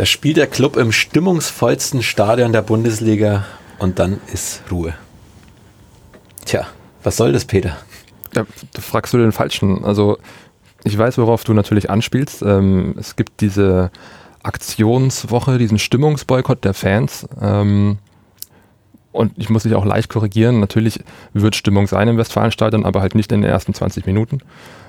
Da spielt der Club im stimmungsvollsten Stadion der Bundesliga und dann ist Ruhe. Tja, was soll das, Peter? Ja, da fragst du den Falschen. Also ich weiß, worauf du natürlich anspielst. Ähm, es gibt diese Aktionswoche, diesen Stimmungsboykott der Fans. Ähm, und ich muss dich auch leicht korrigieren. Natürlich wird Stimmung sein im Westfalenstadion, aber halt nicht in den ersten 20 Minuten.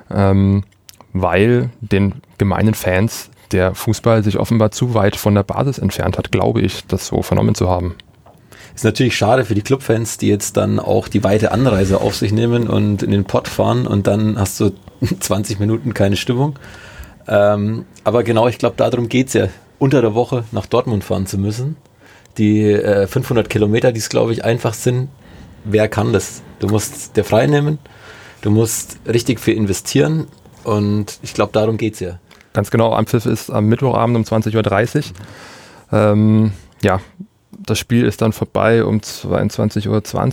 Ähm, weil den gemeinen Fans der Fußball sich offenbar zu weit von der Basis entfernt hat, glaube ich, das so vernommen zu haben. Ist natürlich schade für die Clubfans, die jetzt dann auch die weite Anreise auf sich nehmen und in den Pott fahren und dann hast du 20 Minuten keine Stimmung. Ähm, aber genau, ich glaube, darum geht es ja, unter der Woche nach Dortmund fahren zu müssen. Die äh, 500 Kilometer, die es, glaube ich, einfach sind, wer kann das? Du musst dir frei nehmen, du musst richtig viel investieren und ich glaube, darum geht es ja. Ganz genau, Ampfiff ist am Mittwochabend um 20.30 Uhr. Ähm, ja, das Spiel ist dann vorbei um 22.20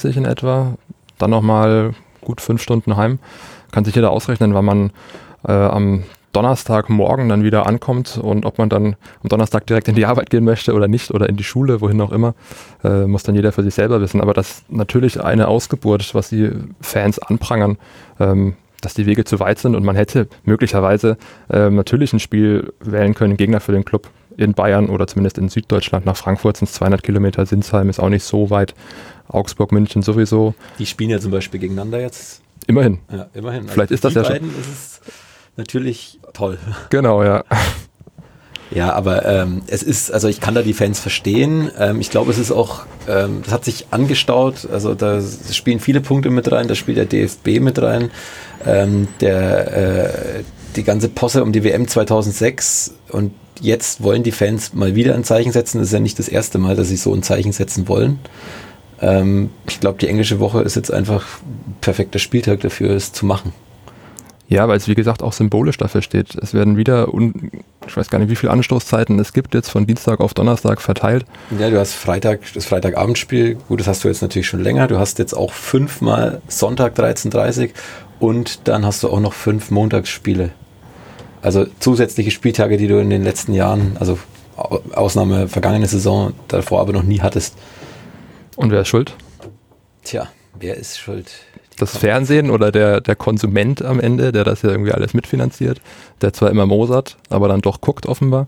Uhr in etwa. Dann nochmal gut fünf Stunden heim. Kann sich jeder ausrechnen, wann man äh, am Donnerstagmorgen dann wieder ankommt und ob man dann am Donnerstag direkt in die Arbeit gehen möchte oder nicht oder in die Schule, wohin auch immer, äh, muss dann jeder für sich selber wissen. Aber das ist natürlich eine Ausgeburt, was die Fans anprangern. Ähm, dass die Wege zu weit sind und man hätte möglicherweise äh, natürlich ein Spiel wählen können, Gegner für den Club in Bayern oder zumindest in Süddeutschland. Nach Frankfurt sind es 200 Kilometer, Sinsheim ist auch nicht so weit, Augsburg, München sowieso. Die spielen ja zum Beispiel gegeneinander jetzt. Immerhin. Ja, immerhin. Vielleicht also ist das ja schon. Ist es natürlich toll. Genau, ja. Ja, aber ähm, es ist, also ich kann da die Fans verstehen. Ähm, ich glaube, es ist auch, ähm, das hat sich angestaut. Also da spielen viele Punkte mit rein, da spielt der DFB mit rein. Ähm, der, äh, die ganze Posse um die WM 2006 und jetzt wollen die Fans mal wieder ein Zeichen setzen. Das ist ja nicht das erste Mal, dass sie so ein Zeichen setzen wollen. Ähm, ich glaube, die englische Woche ist jetzt einfach ein perfekter Spieltag dafür, es zu machen. Ja, weil es wie gesagt auch symbolisch dafür steht. Es werden wieder, un ich weiß gar nicht, wie viele Anstoßzeiten es gibt jetzt von Dienstag auf Donnerstag verteilt. Ja, du hast Freitag, das Freitagabendspiel, gut, das hast du jetzt natürlich schon länger. Du hast jetzt auch fünfmal Sonntag 13.30 und dann hast du auch noch fünf Montagsspiele. Also zusätzliche Spieltage, die du in den letzten Jahren, also Ausnahme vergangene Saison, davor aber noch nie hattest. Und wer ist schuld? Tja, wer ist schuld? Das Fernsehen oder der, der Konsument am Ende, der das ja irgendwie alles mitfinanziert, der zwar immer mosert, aber dann doch guckt offenbar.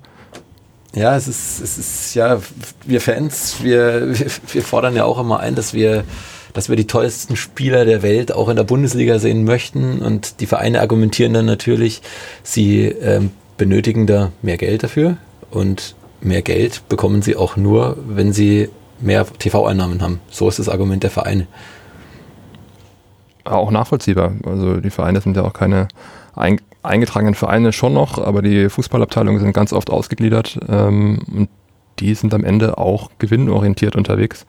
Ja, es ist, es ist, ja, wir Fans, wir, wir, wir fordern ja auch immer ein, dass wir, dass wir die tollsten Spieler der Welt auch in der Bundesliga sehen möchten und die Vereine argumentieren dann natürlich, sie ähm, benötigen da mehr Geld dafür und mehr Geld bekommen sie auch nur, wenn sie mehr TV-Einnahmen haben. So ist das Argument der Vereine auch nachvollziehbar. Also die Vereine sind ja auch keine ein, eingetragenen Vereine schon noch, aber die Fußballabteilungen sind ganz oft ausgegliedert ähm, und die sind am Ende auch gewinnorientiert unterwegs.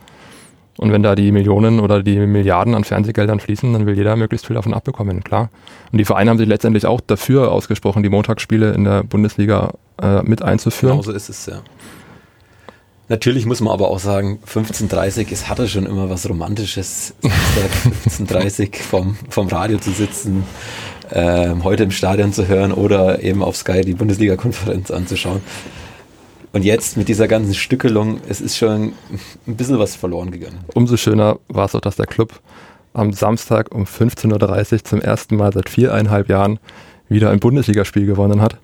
Und wenn da die Millionen oder die Milliarden an Fernsehgeldern fließen, dann will jeder möglichst viel davon abbekommen, klar. Und die Vereine haben sich letztendlich auch dafür ausgesprochen, die Montagsspiele in der Bundesliga äh, mit einzuführen. Genauso ist es, ja. Natürlich muss man aber auch sagen, 15.30 es hatte schon immer was Romantisches, 15.30 vom, vom Radio zu sitzen, äh, heute im Stadion zu hören oder eben auf Sky die Bundesliga-Konferenz anzuschauen. Und jetzt mit dieser ganzen Stückelung, es ist schon ein bisschen was verloren gegangen. Umso schöner war es auch, dass der Club am Samstag um 15.30 Uhr zum ersten Mal seit viereinhalb Jahren wieder ein Bundesligaspiel gewonnen hat.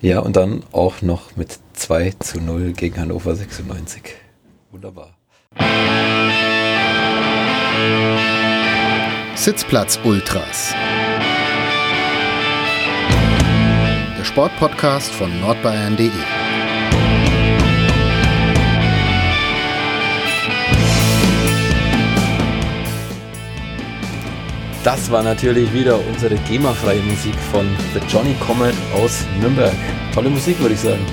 Ja, und dann auch noch mit 2 zu 0 gegen Hannover 96. Wunderbar. Sitzplatz Ultras. Der Sportpodcast von nordbayern.de. Das war natürlich wieder unsere GEMA-freie Musik von The Johnny Comet aus Nürnberg. Tolle Musik, würde ich sagen.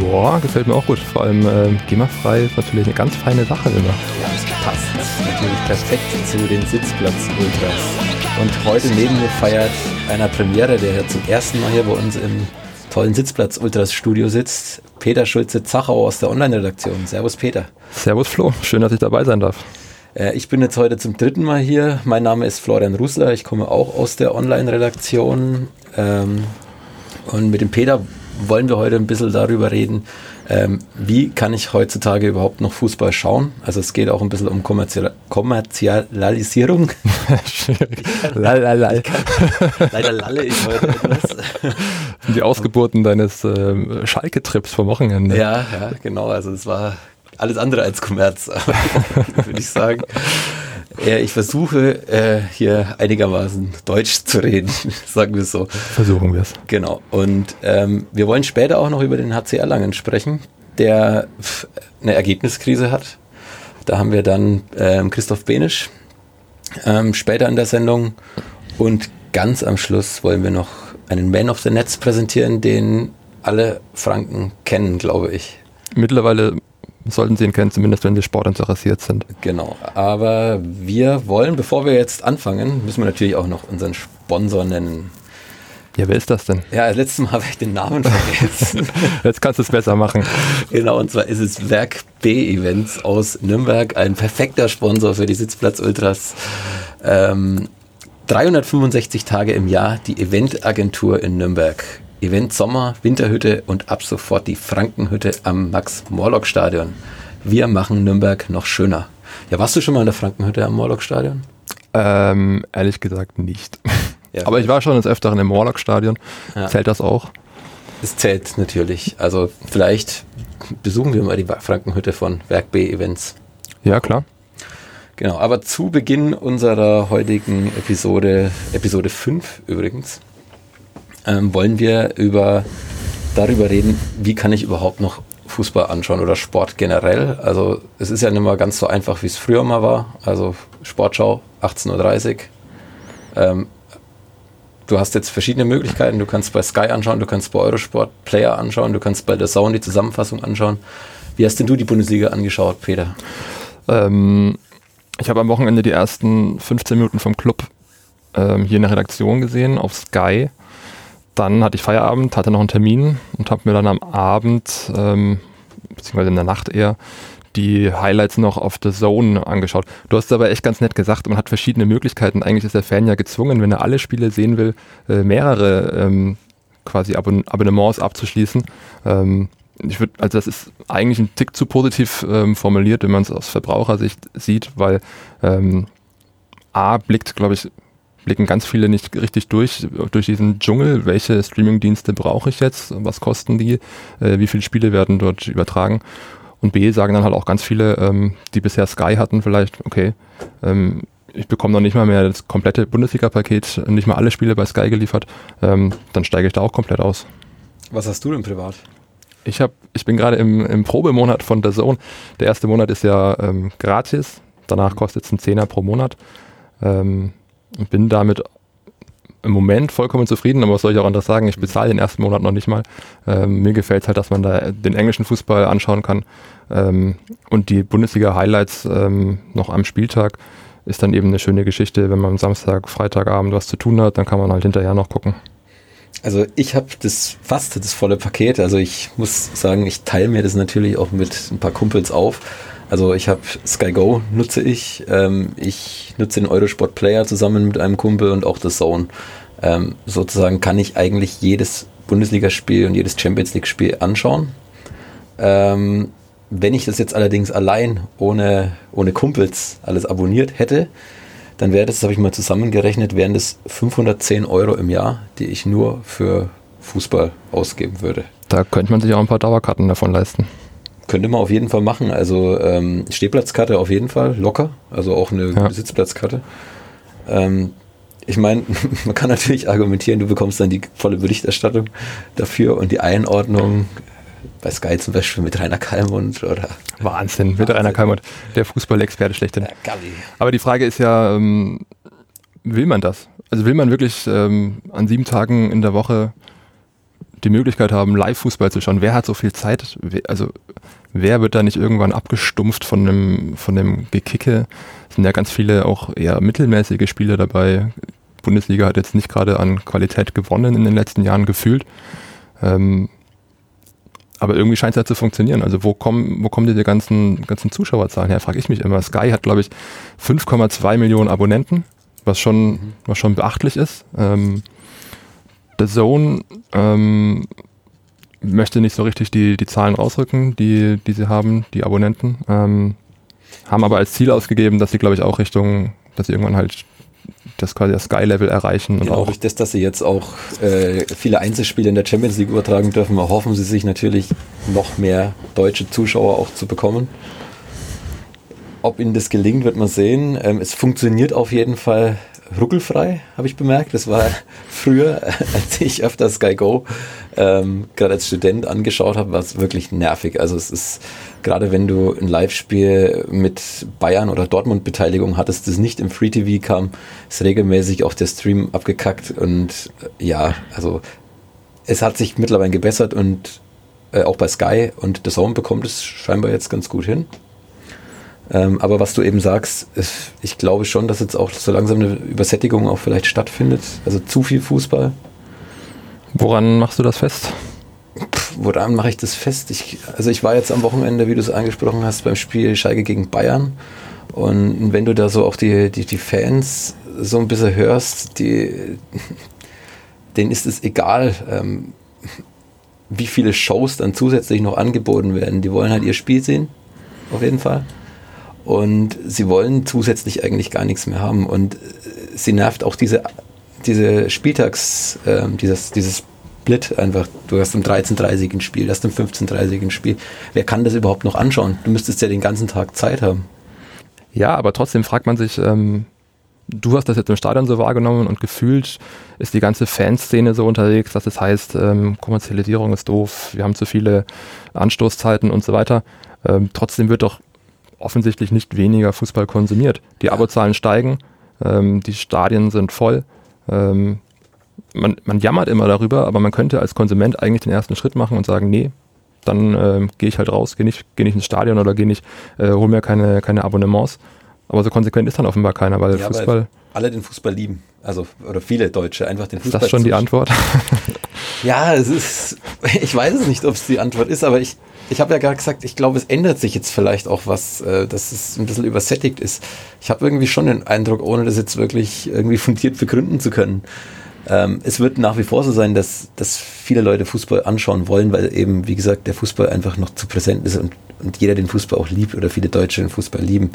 Ja, gefällt mir auch gut. Vor allem äh, GEMA-frei ist natürlich eine ganz feine Sache immer. Ja, das passt natürlich perfekt zu den Sitzplatz-Ultras. Und heute neben mir feiert einer Premiere, der zum ersten Mal hier bei uns im tollen Sitzplatz-Ultras-Studio sitzt, Peter Schulze-Zachau aus der Online-Redaktion. Servus, Peter. Servus, Flo. Schön, dass ich dabei sein darf. Äh, ich bin jetzt heute zum dritten Mal hier. Mein Name ist Florian Rusler. Ich komme auch aus der Online-Redaktion. Ähm, und mit dem Peter wollen wir heute ein bisschen darüber reden, ähm, wie kann ich heutzutage überhaupt noch Fußball schauen. Also es geht auch ein bisschen um Kommerzial Kommerzialisierung. Lalalal. Leider lalle ich heute etwas. Die Ausgeburten deines äh, Schalke-Trips vom Wochenende. Ja, ja, genau. Also es war alles andere als Kommerz, würde ich sagen. Ja, ich versuche äh, hier einigermaßen Deutsch zu reden, sagen wir es so. Versuchen wir es. Genau. Und ähm, wir wollen später auch noch über den HC Erlangen sprechen, der eine Ergebniskrise hat. Da haben wir dann ähm, Christoph Benisch ähm, später in der Sendung. Und ganz am Schluss wollen wir noch einen Man of the Netz präsentieren, den alle Franken kennen, glaube ich. Mittlerweile sollten Sie ihn kennen, zumindest wenn Sie Sport interessiert sind. Genau. Aber wir wollen, bevor wir jetzt anfangen, müssen wir natürlich auch noch unseren Sponsor nennen. Ja, wer ist das denn? Ja, letztes Mal habe ich den Namen vergessen. Jetzt kannst du es besser machen. genau, und zwar ist es Werk B Events aus Nürnberg, ein perfekter Sponsor für die Sitzplatz Ultras. Ähm, 365 Tage im Jahr die Eventagentur in Nürnberg. Event Sommer, Winterhütte und ab sofort die Frankenhütte am Max-Morlock-Stadion. Wir machen Nürnberg noch schöner. Ja, warst du schon mal in der Frankenhütte am Morlock-Stadion? Ähm, ehrlich gesagt nicht. Ja. Aber ich war schon des Öfteren im Warlock-Stadion. Ja. Zählt das auch? Es zählt natürlich. Also vielleicht besuchen wir mal die Frankenhütte von Werk B Events. Ja, klar. Genau, aber zu Beginn unserer heutigen Episode, Episode 5 übrigens, ähm, wollen wir über, darüber reden, wie kann ich überhaupt noch Fußball anschauen oder Sport generell. Also es ist ja nicht mehr ganz so einfach, wie es früher mal war. Also Sportschau, 18.30 Uhr. Ähm, du hast jetzt verschiedene Möglichkeiten. Du kannst bei Sky anschauen, du kannst bei Eurosport Player anschauen, du kannst bei der Zone die Zusammenfassung anschauen. Wie hast denn du die Bundesliga angeschaut, Peter? Ähm, ich habe am Wochenende die ersten 15 Minuten vom Club ähm, hier in der Redaktion gesehen auf Sky. Dann hatte ich Feierabend, hatte noch einen Termin und habe mir dann am Abend, ähm, beziehungsweise in der Nacht eher, die Highlights noch auf The Zone angeschaut. Du hast aber echt ganz nett gesagt, man hat verschiedene Möglichkeiten. Eigentlich ist der Fan ja gezwungen, wenn er alle Spiele sehen will, äh, mehrere ähm, quasi Abon Abonnements abzuschließen. Ähm, ich würde, also das ist eigentlich ein Tick zu positiv ähm, formuliert, wenn man es aus Verbrauchersicht sieht, weil ähm, A blickt, glaube ich, blicken ganz viele nicht richtig durch, durch diesen Dschungel. Welche Streamingdienste brauche ich jetzt? Was kosten die? Äh, wie viele Spiele werden dort übertragen? Und B sagen dann halt auch ganz viele, ähm, die bisher Sky hatten, vielleicht, okay, ähm, ich bekomme noch nicht mal mehr das komplette Bundesliga-Paket, nicht mal alle Spiele bei Sky geliefert, ähm, dann steige ich da auch komplett aus. Was hast du denn privat? Ich, hab, ich bin gerade im, im Probemonat von der Zone. Der erste Monat ist ja ähm, gratis, danach kostet es einen Zehner pro Monat. Ähm, bin damit im Moment vollkommen zufrieden, aber was soll ich auch anders sagen? Ich bezahle den ersten Monat noch nicht mal. Ähm, mir gefällt halt, dass man da den englischen Fußball anschauen kann ähm, und die Bundesliga-Highlights ähm, noch am Spieltag ist dann eben eine schöne Geschichte, wenn man am Samstag, Freitagabend was zu tun hat, dann kann man halt hinterher noch gucken. Also ich habe das fast das volle Paket. Also ich muss sagen, ich teile mir das natürlich auch mit ein paar Kumpels auf. Also ich habe Sky Go nutze ich. Ähm, ich nutze den Eurosport Player zusammen mit einem Kumpel und auch das Zone. Ähm, sozusagen kann ich eigentlich jedes Bundesligaspiel und jedes Champions League Spiel anschauen. Ähm, wenn ich das jetzt allerdings allein ohne, ohne Kumpels alles abonniert hätte, dann wäre das, das habe ich mal zusammengerechnet, wären das 510 Euro im Jahr, die ich nur für Fußball ausgeben würde. Da könnte man sich auch ein paar Dauerkarten davon leisten. Könnte man auf jeden Fall machen. Also ähm, Stehplatzkarte auf jeden Fall, locker. Also auch eine Ja. Sitzplatzkarte. Ähm, ich meine, man kann natürlich argumentieren, du bekommst dann die volle Berichterstattung dafür und die Einordnung bei Sky zum Beispiel mit Rainer Kalmund oder Wahnsinn, mit Wahnsinn. Rainer Kalmund, der Fußballexperte schlechthin. Galli. Aber die Frage ist ja, ähm, will man das? Also will man wirklich ähm, an sieben Tagen in der Woche die Möglichkeit haben, Live-Fußball zu schauen? Wer hat so viel Zeit? Also wer wird da nicht irgendwann abgestumpft von dem, von dem Gekicke? Es sind ja ganz viele auch eher mittelmäßige Spiele dabei. Bundesliga hat jetzt nicht gerade an Qualität gewonnen in den letzten Jahren gefühlt. Ähm, aber irgendwie scheint es ja zu funktionieren. Also wo kommen, wo kommen diese ganzen, ganzen Zuschauerzahlen her, frage ich mich immer. Sky hat, glaube ich, 5,2 Millionen Abonnenten, was schon, was schon beachtlich ist. Ähm, The Zone ähm, möchte nicht so richtig die, die Zahlen rausrücken, die, die sie haben, die Abonnenten. Ähm, haben aber als Ziel ausgegeben, dass sie, glaube ich, auch Richtung, dass sie irgendwann halt das quasi das Sky-Level erreichen. Und genau, auch durch das, dass sie jetzt auch äh, viele Einzelspiele in der Champions League übertragen dürfen, erhoffen sie sich natürlich noch mehr deutsche Zuschauer auch zu bekommen. Ob ihnen das gelingt, wird man sehen. Ähm, es funktioniert auf jeden Fall ruckelfrei, habe ich bemerkt. Das war früher, als ich öfter Sky Go ähm, gerade als Student angeschaut habe, war es wirklich nervig. Also es ist gerade wenn du ein Live-Spiel mit Bayern oder Dortmund Beteiligung hattest, das nicht im Free TV kam, ist regelmäßig auch der Stream abgekackt und äh, ja, also es hat sich mittlerweile gebessert und äh, auch bei Sky und The Zone bekommt es scheinbar jetzt ganz gut hin. Ähm, aber was du eben sagst, ist, ich glaube schon, dass jetzt auch so langsam eine Übersättigung auch vielleicht stattfindet. Also zu viel Fußball. Woran machst du das fest? Pff, woran mache ich das fest? Ich, also ich war jetzt am Wochenende, wie du es angesprochen hast, beim Spiel Schalke gegen Bayern. Und wenn du da so auch die, die, die Fans so ein bisschen hörst, die, denen ist es egal, ähm, wie viele Shows dann zusätzlich noch angeboten werden. Die wollen halt ihr Spiel sehen, auf jeden Fall. Und sie wollen zusätzlich eigentlich gar nichts mehr haben. Und äh, sie nervt auch diese, diese Spieltags, äh, dieses, dieses Split einfach. Du hast um 13.30 ein Spiel, du hast um 15.30 ein Spiel. Wer kann das überhaupt noch anschauen? Du müsstest ja den ganzen Tag Zeit haben. Ja, aber trotzdem fragt man sich, ähm, du hast das jetzt im Stadion so wahrgenommen und gefühlt ist die ganze Fanszene so unterwegs, dass es heißt, ähm, Kommerzialisierung ist doof, wir haben zu viele Anstoßzeiten und so weiter. Ähm, trotzdem wird doch offensichtlich nicht weniger Fußball konsumiert. Die Abozahlen steigen, ähm, die Stadien sind voll. Ähm, man, man jammert immer darüber, aber man könnte als Konsument eigentlich den ersten Schritt machen und sagen, nee, dann äh, gehe ich halt raus, gehe nicht, geh nicht ins Stadion oder gehe nicht, äh, hol mir keine, keine Abonnements. Aber so konsequent ist dann offenbar keiner, weil ja, Fußball. Weil alle den Fußball lieben. Also, oder viele Deutsche einfach den Fußball. Ist das schon die Antwort? ja, es ist, ich weiß es nicht, ob es die Antwort ist, aber ich, ich habe ja gerade gesagt, ich glaube, es ändert sich jetzt vielleicht auch was, äh, dass es ein bisschen übersättigt ist. Ich habe irgendwie schon den Eindruck, ohne das jetzt wirklich irgendwie fundiert begründen zu können. Ähm, es wird nach wie vor so sein, dass, dass viele Leute Fußball anschauen wollen, weil eben, wie gesagt, der Fußball einfach noch zu präsent ist und, und jeder den Fußball auch liebt oder viele Deutsche den Fußball lieben.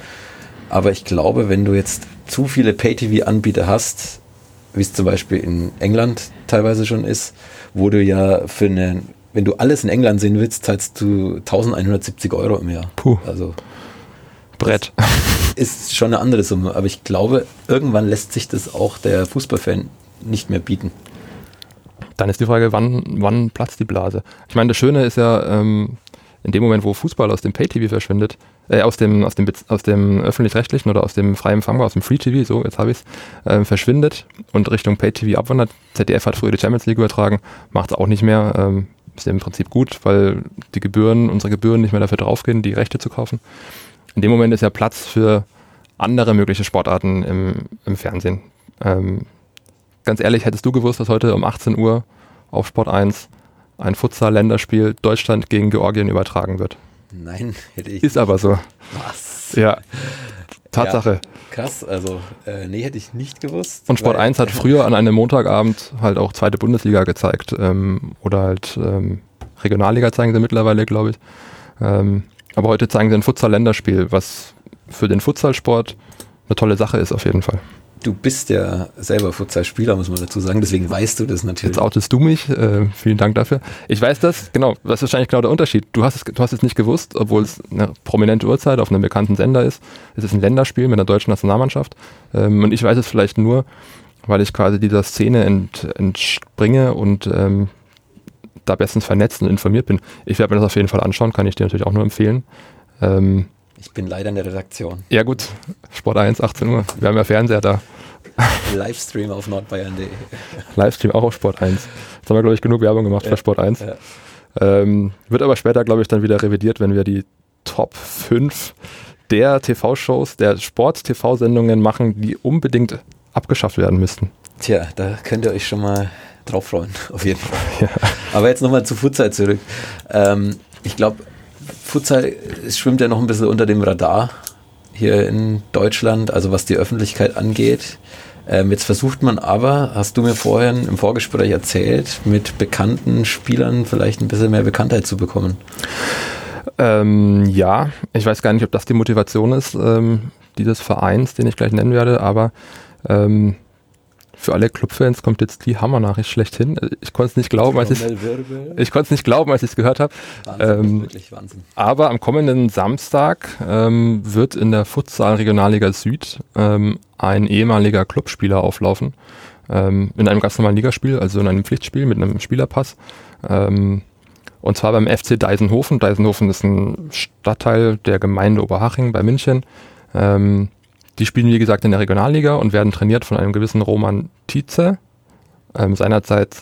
Aber ich glaube, wenn du jetzt zu viele Pay-TV-Anbieter hast, wie es zum Beispiel in England teilweise schon ist, wo du ja für eine, wenn du alles in England sehen willst, zahlst du 1170 Euro im Jahr. Puh. Also Brett. Ist schon eine andere Summe, aber ich glaube, irgendwann lässt sich das auch der Fußballfan nicht mehr bieten. Dann ist die Frage, wann, wann platzt die Blase? Ich meine, das Schöne ist ja, ähm, in dem Moment, wo Fußball aus dem Pay-TV verschwindet, äh, aus dem, aus dem, aus dem öffentlich-rechtlichen oder aus dem freien Empfang, aus dem Free-TV, so, jetzt habe ich es, äh, verschwindet und Richtung Pay-TV abwandert. ZDF hat früher die Champions League übertragen, macht es auch nicht mehr. Ähm, ist ja im Prinzip gut, weil die Gebühren, unsere Gebühren nicht mehr dafür draufgehen, die Rechte zu kaufen. In dem Moment ist ja Platz für andere mögliche Sportarten im, im Fernsehen. Ähm, ganz ehrlich, hättest du gewusst, dass heute um 18 Uhr auf Sport 1 ein Futsal-Länderspiel Deutschland gegen Georgien übertragen wird? Nein, hätte ich. Ist nicht. aber so. Was? Ja. Tatsache. Ja, krass, also äh, nee, hätte ich nicht gewusst. Und Sport 1 hat früher an einem Montagabend halt auch zweite Bundesliga gezeigt ähm, oder halt ähm, Regionalliga zeigen sie mittlerweile, glaube ich. Ähm, aber heute zeigen sie ein Futsal-Länderspiel, was für den Futsalsport eine tolle Sache ist auf jeden Fall du bist ja selber Futsal-Spieler, muss man dazu sagen, deswegen weißt du das natürlich. Jetzt outest du mich, äh, vielen Dank dafür. Ich weiß das, genau, das ist wahrscheinlich genau der Unterschied. Du hast es, du hast es nicht gewusst, obwohl es eine prominente Uhrzeit auf einem bekannten Sender ist. Es ist ein Länderspiel mit der deutschen Nationalmannschaft ähm, und ich weiß es vielleicht nur, weil ich quasi dieser Szene ent, entspringe und ähm, da bestens vernetzt und informiert bin. Ich werde mir das auf jeden Fall anschauen, kann ich dir natürlich auch nur empfehlen. Ähm, ich bin leider in der Redaktion. Ja gut, Sport 1, 18 Uhr. Wir haben ja Fernseher da. Livestream auf nordbayern.de. Livestream auch auf Sport 1. Jetzt haben wir, glaube ich, genug Werbung gemacht ja, für Sport 1. Ja. Ähm, wird aber später, glaube ich, dann wieder revidiert, wenn wir die Top 5 der TV-Shows, der Sport-TV-Sendungen machen, die unbedingt abgeschafft werden müssten. Tja, da könnt ihr euch schon mal drauf freuen, auf jeden Fall. Ja. Aber jetzt nochmal zu Futsal zurück. Ähm, ich glaube, Futsal schwimmt ja noch ein bisschen unter dem Radar hier in Deutschland, also was die Öffentlichkeit angeht. Ähm, jetzt versucht man aber, hast du mir vorhin im Vorgespräch erzählt, mit bekannten Spielern vielleicht ein bisschen mehr Bekanntheit zu bekommen. Ähm, ja, ich weiß gar nicht, ob das die Motivation ist ähm, dieses Vereins, den ich gleich nennen werde, aber ähm, für alle Clubfans kommt jetzt die Hammernachricht schlechthin. Ich konnte es nicht glauben, als ich ich konnte es nicht glauben, als ich es gehört habe. Ähm, wirklich Wahnsinn. Aber am kommenden Samstag ähm, wird in der Futsal Regionalliga Süd ähm, ein ehemaliger Clubspieler auflaufen ähm, in einem ganz normalen Ligaspiel, also in einem Pflichtspiel mit einem Spielerpass. Ähm, und zwar beim FC Deisenhofen. Deisenhofen ist ein Stadtteil der Gemeinde Oberhaching bei München. Ähm, die spielen, wie gesagt, in der Regionalliga und werden trainiert von einem gewissen Roman Tietze, ähm, seinerzeit,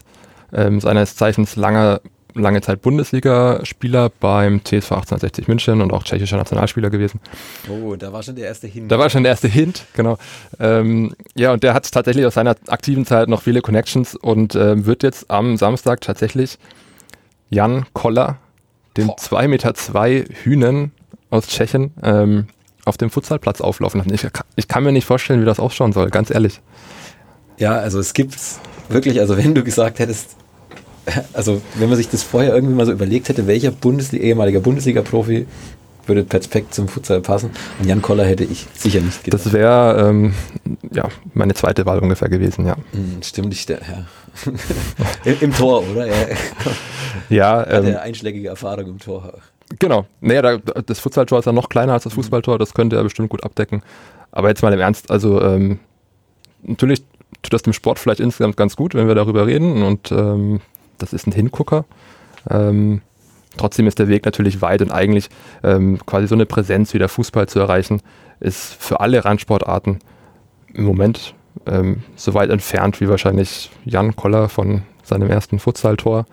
ähm, seines Zeichens lange, lange Zeit Bundesligaspieler beim TSV 1860 München und auch tschechischer Nationalspieler gewesen. Oh, da war schon der erste Hint. Da war schon der erste Hint, genau. Ähm, ja, und der hat tatsächlich aus seiner aktiven Zeit noch viele Connections und äh, wird jetzt am Samstag tatsächlich Jan Koller, den 2,2 Meter zwei Hühnen aus Tschechien, ähm, auf dem Futsalplatz auflaufen lassen. Ich, ich kann mir nicht vorstellen, wie das ausschauen soll, ganz ehrlich. Ja, also es gibt wirklich, also wenn du gesagt hättest, also wenn man sich das vorher irgendwie mal so überlegt hätte, welcher Bundesliga, ehemaliger Bundesliga-Profi würde perfekt zum Futsal passen und Jan Koller hätte ich sicher nicht gedacht. Das wäre ähm, ja, meine zweite Wahl ungefähr gewesen, ja. Hm, stimmt, ich, ja. Im, Im, Tor, oder? Ja, ja ähm, einschlägige Erfahrung im Tor. Genau. Naja, da, das Futsaltor ist ja noch kleiner als das mhm. Fußballtor, das könnte er bestimmt gut abdecken. Aber jetzt mal im Ernst, also ähm, natürlich tut das dem Sport vielleicht insgesamt ganz gut, wenn wir darüber reden und ähm, das ist ein Hingucker. Ähm, trotzdem ist der Weg natürlich weit und eigentlich ähm, quasi so eine Präsenz wie der Fußball zu erreichen, ist für alle Randsportarten im Moment ähm, so weit entfernt wie wahrscheinlich Jan Koller von seinem ersten Futsaltor.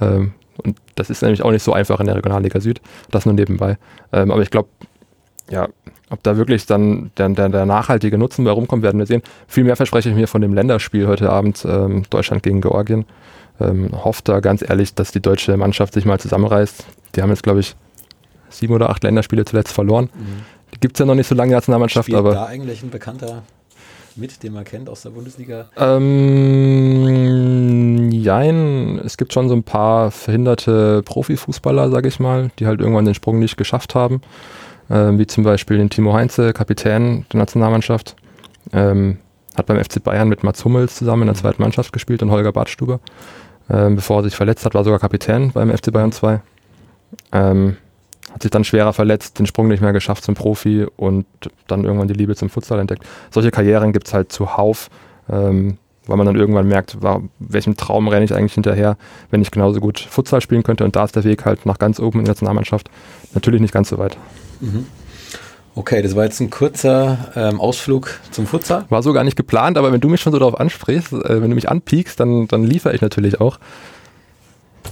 Ähm, und das ist nämlich auch nicht so einfach in der Regionalliga Süd. Das nur nebenbei. Ähm, aber ich glaube, ja, ob da wirklich dann der, der, der, nachhaltige Nutzen bei rumkommt, werden wir sehen. Vielmehr verspreche ich mir von dem Länderspiel heute Abend ähm, Deutschland gegen Georgien. Ähm, hoffe da ganz ehrlich, dass die deutsche Mannschaft sich mal zusammenreißt. Die haben jetzt, glaube ich, sieben oder acht Länderspiele zuletzt verloren. Mhm. Die gibt es ja noch nicht so lange als Nationalmannschaft. Spielt aber da eigentlich ein bekannter mit, den man kennt aus der Bundesliga? Ähm, jein, es gibt schon so ein paar verhinderte Profifußballer, sage ich mal, die halt irgendwann den Sprung nicht geschafft haben. Ähm, wie zum Beispiel den Timo Heinze, Kapitän der Nationalmannschaft. Ähm, hat beim FC Bayern mit Mats Hummels zusammen in der mhm. zweiten Mannschaft gespielt und Holger Badstuber. Ähm, bevor er sich verletzt hat, war sogar Kapitän beim FC Bayern 2. Ähm, hat sich dann schwerer verletzt, den Sprung nicht mehr geschafft zum Profi und dann irgendwann die Liebe zum Futsal entdeckt. Solche Karrieren gibt es halt zuhauf, ähm, weil man dann irgendwann merkt, war, welchem Traum renne ich eigentlich hinterher, wenn ich genauso gut Futsal spielen könnte. Und da ist der Weg halt nach ganz oben in der Nationalmannschaft natürlich nicht ganz so weit. Mhm. Okay, das war jetzt ein kurzer ähm, Ausflug zum Futsal. War so gar nicht geplant, aber wenn du mich schon so darauf ansprichst, äh, wenn du mich anpiekst, dann, dann liefere ich natürlich auch.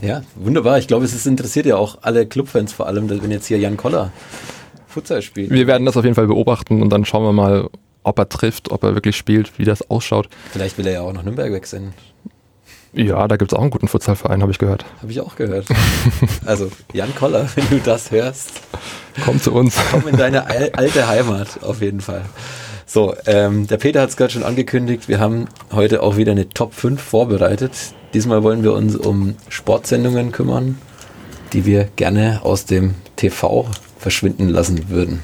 Ja, wunderbar. Ich glaube, es interessiert ja auch alle Clubfans vor allem, wenn jetzt hier Jan Koller Futsal spielt. Wir werden das auf jeden Fall beobachten und dann schauen wir mal, ob er trifft, ob er wirklich spielt, wie das ausschaut. Vielleicht will er ja auch nach Nürnberg wechseln. Ja, da gibt es auch einen guten Futsalverein, habe ich gehört. Habe ich auch gehört. also Jan Koller, wenn du das hörst. Komm zu uns. Komm in deine alte Heimat, auf jeden Fall. So, ähm, der Peter hat es gerade schon angekündigt, wir haben heute auch wieder eine Top 5 vorbereitet. Diesmal wollen wir uns um Sportsendungen kümmern, die wir gerne aus dem TV verschwinden lassen würden.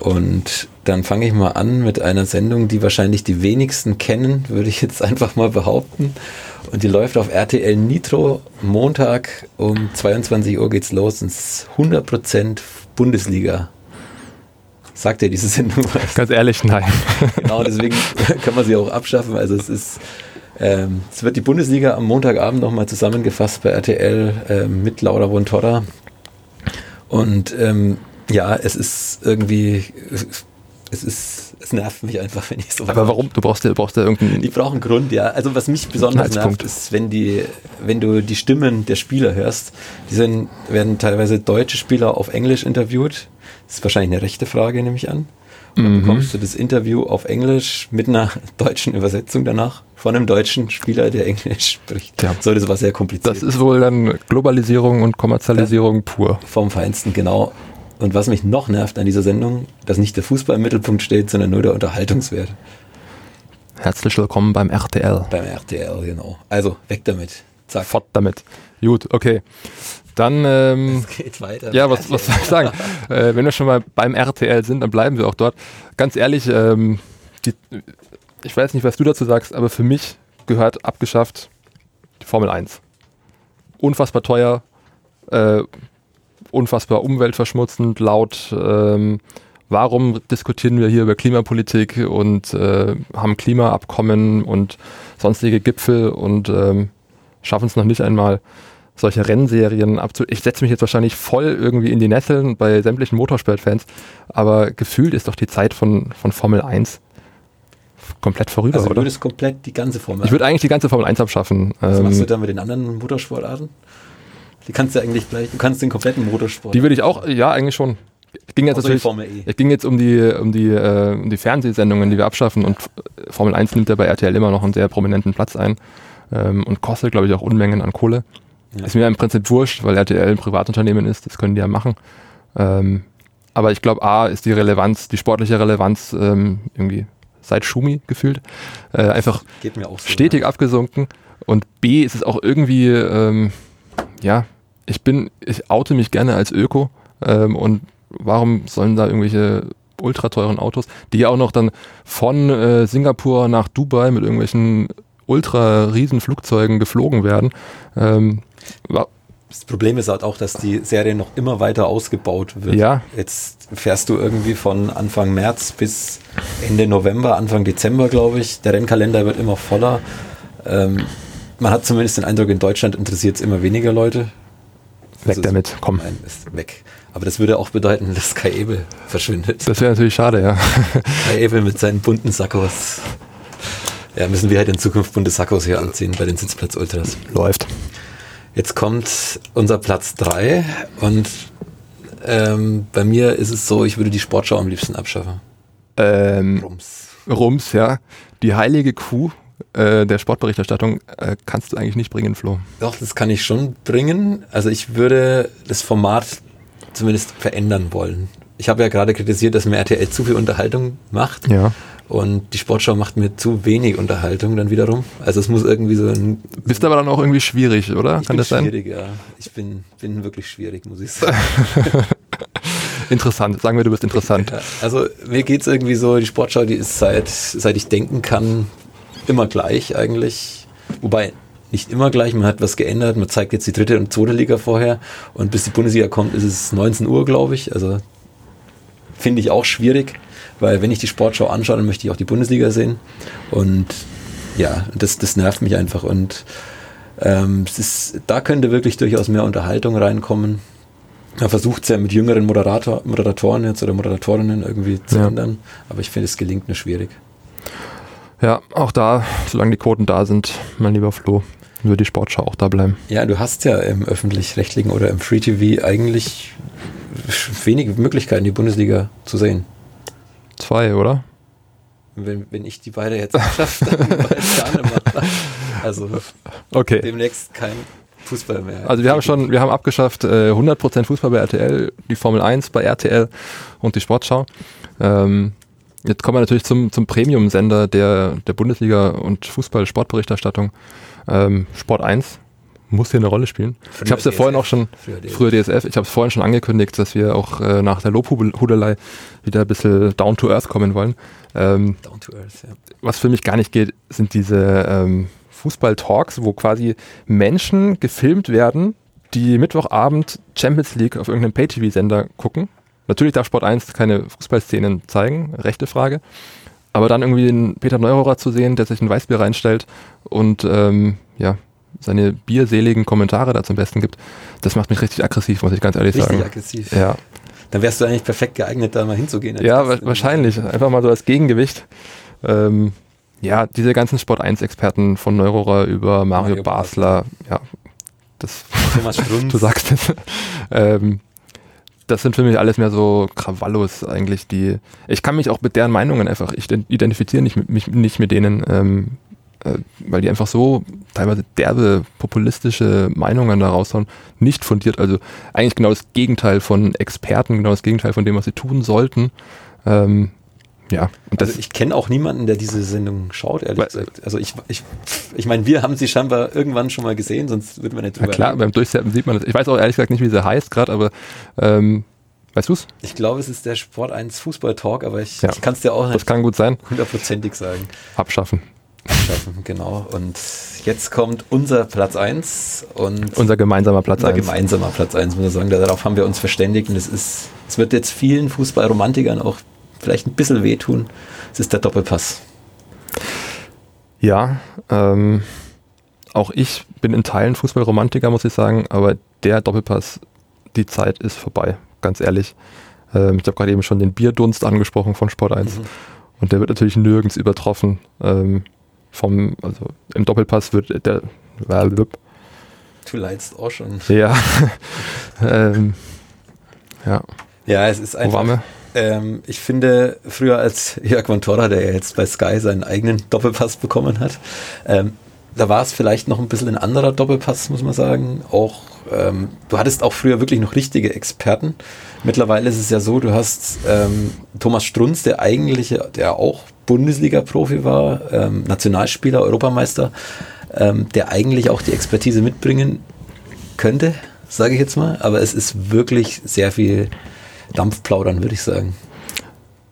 Und dann fange ich mal an mit einer Sendung, die wahrscheinlich die wenigsten kennen, würde ich jetzt einfach mal behaupten. Und die läuft auf RTL Nitro. Montag um 22 Uhr geht's los. Und 100% Bundesliga. Sagt ihr diese Sendung was? Ganz ehrlich, nein. Genau, deswegen kann man sie auch abschaffen. Also es ist ähm, es wird die Bundesliga am Montagabend nochmal zusammengefasst bei RTL äh, mit Laura Bontorra. Und ähm, ja, es ist irgendwie, es ist, es nervt mich einfach, wenn ich so. Aber warum? Du brauchst ja, brauchst ja irgendeinen. Ich brauche einen Grund, ja. Also was mich besonders nervt, ist, wenn die, wenn du die Stimmen der Spieler hörst, die sind, werden teilweise deutsche Spieler auf Englisch interviewt. Das ist wahrscheinlich eine rechte Frage, nehme ich an. Dann mhm. bekommst du das Interview auf Englisch mit einer deutschen Übersetzung danach von einem deutschen Spieler, der Englisch spricht. Ja. So, das war sehr kompliziert. Das ist wohl dann Globalisierung und Kommerzialisierung ja, pur. Vom Feinsten, genau. Und was mich noch nervt an dieser Sendung, dass nicht der Fußball im Mittelpunkt steht, sondern nur der Unterhaltungswert. Herzlich willkommen beim RTL. Beim RTL, genau. Also, weg damit. Zack. Fort damit. Gut, okay. Dann, ähm, es geht weiter. Ja, was, was soll ich sagen? äh, wenn wir schon mal beim RTL sind, dann bleiben wir auch dort. Ganz ehrlich, ähm, die, ich weiß nicht, was du dazu sagst, aber für mich gehört abgeschafft die Formel 1. Unfassbar teuer, äh, unfassbar umweltverschmutzend, laut. Ähm, warum diskutieren wir hier über Klimapolitik und äh, haben Klimaabkommen und sonstige Gipfel und ähm, schaffen es noch nicht einmal, solche Rennserien abzu... Ich setze mich jetzt wahrscheinlich voll irgendwie in die Nesseln bei sämtlichen Motorsportfans, aber gefühlt ist doch die Zeit von, von Formel 1 komplett vorüber, also du würdest komplett die ganze Formel Ich würde eigentlich die ganze Formel 1 abschaffen. Was ähm, machst du dann mit den anderen Motorsportarten? Die kannst du eigentlich gleich, du kannst den kompletten Motorsport. Die würde ich auch, ja, eigentlich schon. Es ging jetzt die Formel E. Es ging jetzt um die, um die, äh, um die Fernsehsendungen, die wir abschaffen und Formel 1 nimmt ja bei RTL immer noch einen sehr prominenten Platz ein ähm, und kostet, glaube ich, auch Unmengen an Kohle. Ja. Ist mir im Prinzip wurscht, weil RTL ein Privatunternehmen ist, das können die ja machen. Ähm, aber ich glaube, A ist die Relevanz, die sportliche Relevanz ähm, irgendwie seit Schumi gefühlt, äh, einfach so, stetig ja. abgesunken. Und B ist es auch irgendwie, ähm, ja, ich bin, ich oute mich gerne als Öko ähm, und warum sollen da irgendwelche ultra teuren Autos, die ja auch noch dann von äh, Singapur nach Dubai mit irgendwelchen ultra riesen Flugzeugen geflogen werden. Ähm, das Problem ist halt auch, dass die Serie noch immer weiter ausgebaut wird. Ja. Jetzt fährst du irgendwie von Anfang März bis Ende November, Anfang Dezember, glaube ich. Der Rennkalender wird immer voller. Ähm, man hat zumindest den Eindruck, in Deutschland interessiert es immer weniger Leute. Weg also damit, komm. Nein, ist weg. Aber das würde auch bedeuten, dass Kai Ebel verschwindet. Das wäre natürlich schade, ja. Kai Ebel mit seinen bunten Sackos. Ja, müssen wir halt in Zukunft bunte Sackos hier anziehen bei den Sitzplatz-Ultras. Läuft. Jetzt kommt unser Platz 3 und ähm, bei mir ist es so, ich würde die Sportschau am liebsten abschaffen. Ähm, Rums. Rums, ja. Die heilige Kuh äh, der Sportberichterstattung äh, kannst du eigentlich nicht bringen, Flo. Doch, das kann ich schon bringen. Also ich würde das Format zumindest verändern wollen. Ich habe ja gerade kritisiert, dass mir RTL zu viel Unterhaltung macht. Ja. Und die Sportschau macht mir zu wenig Unterhaltung dann wiederum. Also es muss irgendwie so ein. Bist aber dann auch irgendwie schwierig, oder? Ich Kann bin das sein? Schwierig, ja. Ich bin, bin wirklich schwierig, muss ich sagen. interessant. Sagen wir, du bist interessant. Also mir geht es irgendwie so, die Sportschau, die ist seit, seit ich denken kann, immer gleich eigentlich. Wobei nicht immer gleich, man hat was geändert. Man zeigt jetzt die dritte und zweite Liga vorher. Und bis die Bundesliga kommt, ist es 19 Uhr, glaube ich. Also finde ich auch schwierig, weil wenn ich die Sportschau anschaue, dann möchte ich auch die Bundesliga sehen. Und ja, das, das nervt mich einfach. Und ähm, es ist, da könnte wirklich durchaus mehr Unterhaltung reinkommen. Man versucht es ja mit jüngeren Moderator, Moderatoren jetzt oder Moderatorinnen irgendwie zu ja. ändern, aber ich finde, es gelingt nur schwierig. Ja, auch da, solange die Quoten da sind, mein lieber Flo, würde die Sportschau auch da bleiben. Ja, du hast ja im öffentlich-rechtlichen oder im Free TV eigentlich wenige Möglichkeiten, die Bundesliga zu sehen. Zwei, oder? Wenn, wenn ich die beide jetzt schaffe, dann weiß gar nicht mehr. Also okay. demnächst kein Fußball mehr. Also wir haben schon, wir haben abgeschafft äh, 100% Fußball bei RTL, die Formel 1 bei RTL und die Sportschau. Ähm, Jetzt kommen wir natürlich zum, zum Premium-Sender der, der Bundesliga und Fußball-Sportberichterstattung. Ähm, Sport 1 muss hier eine Rolle spielen. Früher ich habe es ja vorhin auch schon, früher DSF, früher DSF ich habe es vorhin schon angekündigt, dass wir auch äh, nach der Lobhudelei wieder ein bisschen down to earth kommen wollen. Ähm, down to earth, ja. Was für mich gar nicht geht, sind diese ähm, Fußball-Talks, wo quasi Menschen gefilmt werden, die Mittwochabend Champions League auf irgendeinem Pay-TV-Sender gucken Natürlich darf Sport 1 keine Fußballszenen zeigen, rechte Frage. Aber dann irgendwie den Peter Neurohrer zu sehen, der sich ein Weißbier reinstellt und ähm, ja, seine bierseligen Kommentare da zum Besten gibt, das macht mich richtig aggressiv, muss ich ganz ehrlich richtig sagen. Richtig aggressiv. Ja. Dann wärst du eigentlich perfekt geeignet, da mal hinzugehen. Ja, wa wahrscheinlich. Einfach mal so als Gegengewicht. Ähm, ja, diese ganzen Sport 1-Experten von Neurohrer über Mario, Mario Basler, Basler, ja, das, du sagst es. ähm, das sind für mich alles mehr so Krawallos eigentlich, die. Ich kann mich auch mit deren Meinungen einfach, ich identifiziere nicht mit, mich nicht mit denen, ähm, äh, weil die einfach so teilweise derbe populistische Meinungen da raushauen, nicht fundiert, also eigentlich genau das Gegenteil von Experten, genau das Gegenteil von dem, was sie tun sollten. Ähm, Ja, und also ich kenne auch niemanden, der diese Sendung schaut, ehrlich gesagt. Also ich, ich, ich meine, wir haben sie scheinbar irgendwann schon mal gesehen, sonst würden wir nicht drüber Ja klar, reden. beim Durchsetzen sieht man das. Ich weiß auch ehrlich gesagt nicht, wie sie heißt gerade, aber ähm, weißt du's? Ich glaube, es ist der Sport 1 Fußball Talk, aber ich, ja, ich kann es dir auch nicht das kann gut sein. hundertprozentig sagen. Abschaffen. Abschaffen, genau. Und jetzt kommt unser Platz 1 und unser gemeinsamer Platz 1. Unser gemeinsamer Platz 1, muss ich sagen. Darauf haben wir uns verständigt und es ist, es wird jetzt vielen Fußballromantikern auch vielleicht ein bisschen wehtun. Es ist der Doppelpass. Ja, ähm, auch ich bin in Teilen Fußballromantiker, muss ich sagen, aber der Doppelpass, die Zeit ist vorbei, ganz ehrlich. Ähm, ich habe gerade eben schon den Bierdunst angesprochen von Sport 1 mhm. und der wird natürlich nirgends übertroffen. Ähm, vom, also im Doppelpass wird der. Du leidest auch schon. Ja. ähm, ja. Ja, es ist einfach. Ähm, ich finde, früher als Jörg von Torra, der ja jetzt bei Sky seinen eigenen Doppelpass bekommen hat, ähm, da war es vielleicht noch ein bisschen ein anderer Doppelpass, muss man sagen. Auch ähm, du hattest auch früher wirklich noch richtige Experten. Mittlerweile ist es ja so, du hast ähm, Thomas Strunz, der eigentliche, der auch Bundesliga-Profi war, ähm, Nationalspieler, Europameister, ähm, der eigentlich auch die Expertise mitbringen könnte, sage ich jetzt mal. Aber es ist wirklich sehr viel Dampfplaudern, würde ich sagen.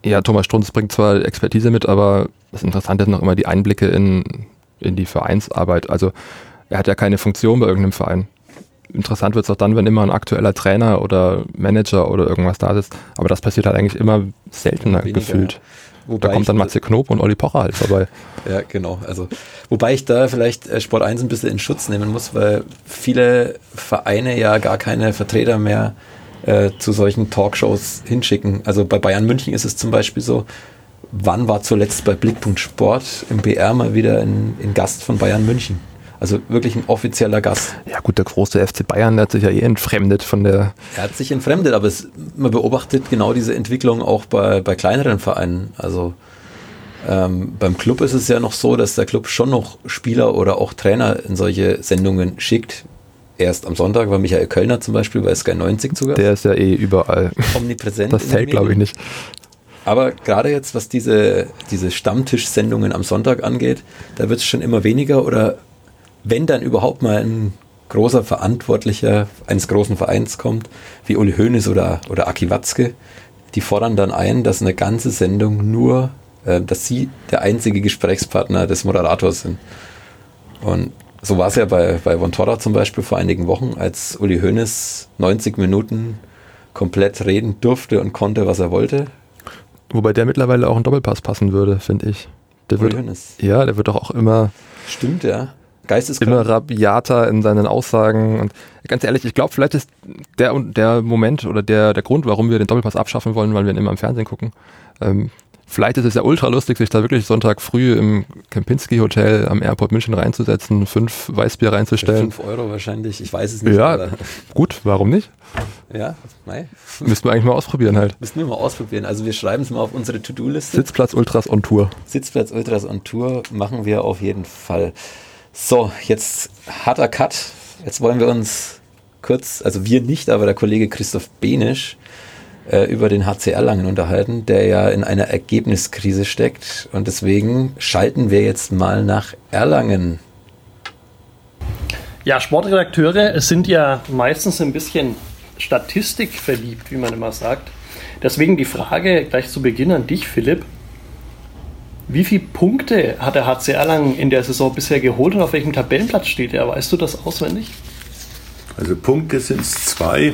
Ja, Thomas Strunz bringt zwar Expertise mit, aber das Interessante sind noch immer die Einblicke in, in die Vereinsarbeit. Also er hat ja keine Funktion bei irgendeinem Verein. Interessant wird es auch dann, wenn immer ein aktueller Trainer oder Manager oder irgendwas da ist. Aber das passiert halt eigentlich immer seltener Weniger, gefühlt. Wobei da kommt dann Matze Knob und Olli Pocher halt vorbei. Ja, genau. Also, wobei ich da vielleicht äh, Sport 1 ein bisschen in Schutz nehmen muss, weil viele Vereine ja gar keine Vertreter mehr äh, zu solchen Talkshows hinschicken. Also bei Bayern München ist es zum Beispiel so, wann war zuletzt bei Blickpunkt Sport im BR mal wieder ein, ein Gast von Bayern München? Also wirklich ein offizieller Gast. Ja gut, der große FC Bayern, der hat sich ja eh entfremdet von der... Er hat sich entfremdet, aber es, man beobachtet genau diese Entwicklung auch bei, bei kleineren Vereinen. Also ähm, beim Club ist es ja noch so, dass der Club schon noch Spieler oder auch Trainer in solche Sendungen schickt. Erst am Sonntag war Michael Kölner zum Beispiel bei Sky 90 sogar. Der ist ja eh überall. Omnipräsent. Das zählt, glaube ich, nicht. Aber gerade jetzt, was diese, diese Stammtischsendungen am Sonntag angeht, da wird es schon immer weniger oder wenn dann überhaupt mal ein großer Verantwortlicher eines großen Vereins kommt, wie Uli Hoeneß oder, oder Aki Watzke, die fordern dann ein, dass eine ganze Sendung nur, äh, dass sie der einzige Gesprächspartner des Moderators sind. Und so war es ja bei, bei Von Torra zum Beispiel vor einigen Wochen, als Uli Hoeneß 90 Minuten komplett reden durfte und konnte, was er wollte. Wobei der mittlerweile auch ein Doppelpass passen würde, finde ich. Der Uli wird. Ja, der wird doch auch immer. Stimmt, ja. Geisteskrank. Immer rabiater in seinen Aussagen. Und ganz ehrlich, ich glaube, vielleicht ist der, der Moment oder der, der Grund, warum wir den Doppelpass abschaffen wollen, weil wir ihn immer im Fernsehen gucken. Ähm, vielleicht ist es ja ultra lustig, sich da wirklich Sonntag früh im Kempinski Hotel am Airport München reinzusetzen, fünf Weißbier reinzustellen. Fünf Euro wahrscheinlich, ich weiß es nicht. Ja, gut, warum nicht? Ja, nein. Müssten wir eigentlich mal ausprobieren halt. Müssen wir mal ausprobieren. Also wir schreiben es mal auf unsere To-Do-Liste. Sitzplatz Ultras on Tour. Sitzplatz Ultras on Tour machen wir auf jeden Fall. So, jetzt harter Cut. Jetzt wollen wir uns kurz, also wir nicht, aber der Kollege Christoph Benisch äh, über den HC Erlangen unterhalten, der ja in einer Ergebniskrise steckt. Und deswegen schalten wir jetzt mal nach Erlangen. Ja, Sportredakteure sind ja meistens ein bisschen Statistik verliebt, wie man immer sagt. Deswegen die Frage gleich zu Beginn an dich, Philipp. Wie viele Punkte hat der HC Erlangen in der Saison bisher geholt und auf welchem Tabellenplatz steht er? Weißt du das auswendig? Also Punkte sind es zwei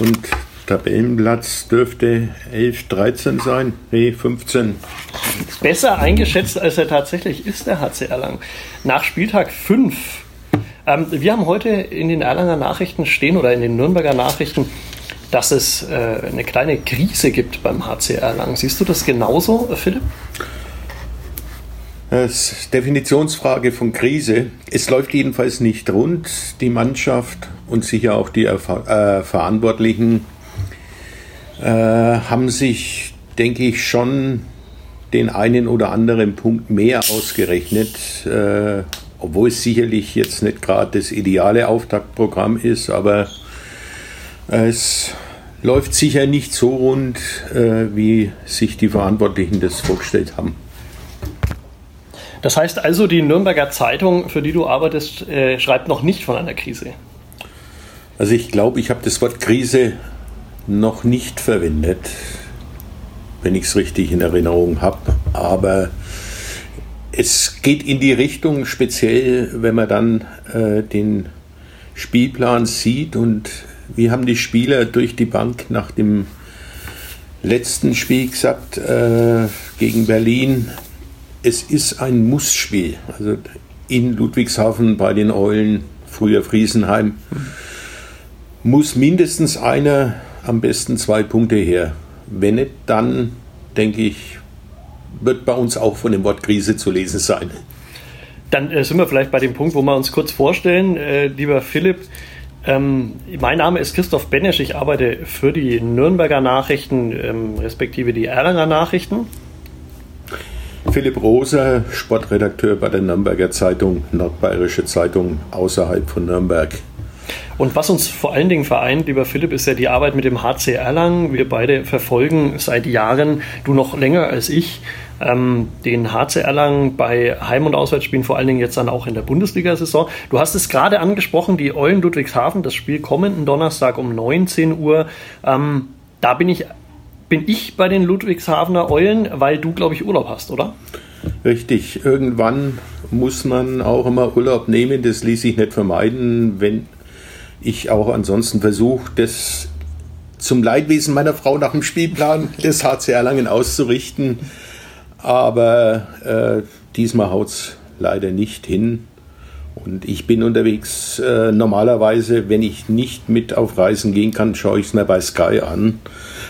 und Tabellenplatz dürfte 11, 13 sein. Nee, 15. Besser eingeschätzt, als er tatsächlich ist, der HC Erlangen. Nach Spieltag 5. Ähm, wir haben heute in den Erlanger Nachrichten stehen oder in den Nürnberger Nachrichten, dass es äh, eine kleine Krise gibt beim HC Erlangen. Siehst du das genauso, Philipp? Das ist Definitionsfrage von Krise. Es läuft jedenfalls nicht rund. Die Mannschaft und sicher auch die äh, Verantwortlichen äh, haben sich, denke ich, schon den einen oder anderen Punkt mehr ausgerechnet, äh, obwohl es sicherlich jetzt nicht gerade das ideale Auftaktprogramm ist, aber es läuft sicher nicht so rund, äh, wie sich die Verantwortlichen das vorgestellt haben. Das heißt also, die Nürnberger Zeitung, für die du arbeitest, äh, schreibt noch nicht von einer Krise. Also ich glaube, ich habe das Wort Krise noch nicht verwendet, wenn ich es richtig in Erinnerung habe. Aber es geht in die Richtung, speziell wenn man dann äh, den Spielplan sieht und wie haben die Spieler durch die Bank nach dem letzten Spiel gesagt äh, gegen Berlin, es ist ein Mussspiel. Also in Ludwigshafen bei den Eulen, früher Friesenheim, muss mindestens einer, am besten zwei Punkte her. Wenn nicht, dann denke ich, wird bei uns auch von dem Wort Krise zu lesen sein. Dann äh, sind wir vielleicht bei dem Punkt, wo wir uns kurz vorstellen. Äh, lieber Philipp, ähm, mein Name ist Christoph Benesch. Ich arbeite für die Nürnberger Nachrichten, ähm, respektive die Erlanger Nachrichten. Philipp Roser, Sportredakteur bei der Nürnberger Zeitung, Nordbayerische Zeitung außerhalb von Nürnberg. Und was uns vor allen Dingen vereint, lieber Philipp, ist ja die Arbeit mit dem HC Erlangen. Wir beide verfolgen seit Jahren, du noch länger als ich, ähm, den HC Erlangen bei Heim- und Auswärtsspielen, vor allen Dingen jetzt dann auch in der Bundesliga-Saison. Du hast es gerade angesprochen, die Eulen Ludwigshafen, das Spiel kommenden Donnerstag um 19 Uhr. Ähm, da bin ich, bin ich bei den Ludwigshafener Eulen, weil du, glaube ich, Urlaub hast, oder? Richtig, irgendwann muss man auch immer Urlaub nehmen, das ließ sich nicht vermeiden, wenn ich auch ansonsten versuche, das zum Leidwesen meiner Frau nach dem Spielplan des HC Erlangen auszurichten. Aber äh, diesmal haut es leider nicht hin. Und ich bin unterwegs. Äh, normalerweise, wenn ich nicht mit auf Reisen gehen kann, schaue ich es mir bei Sky an.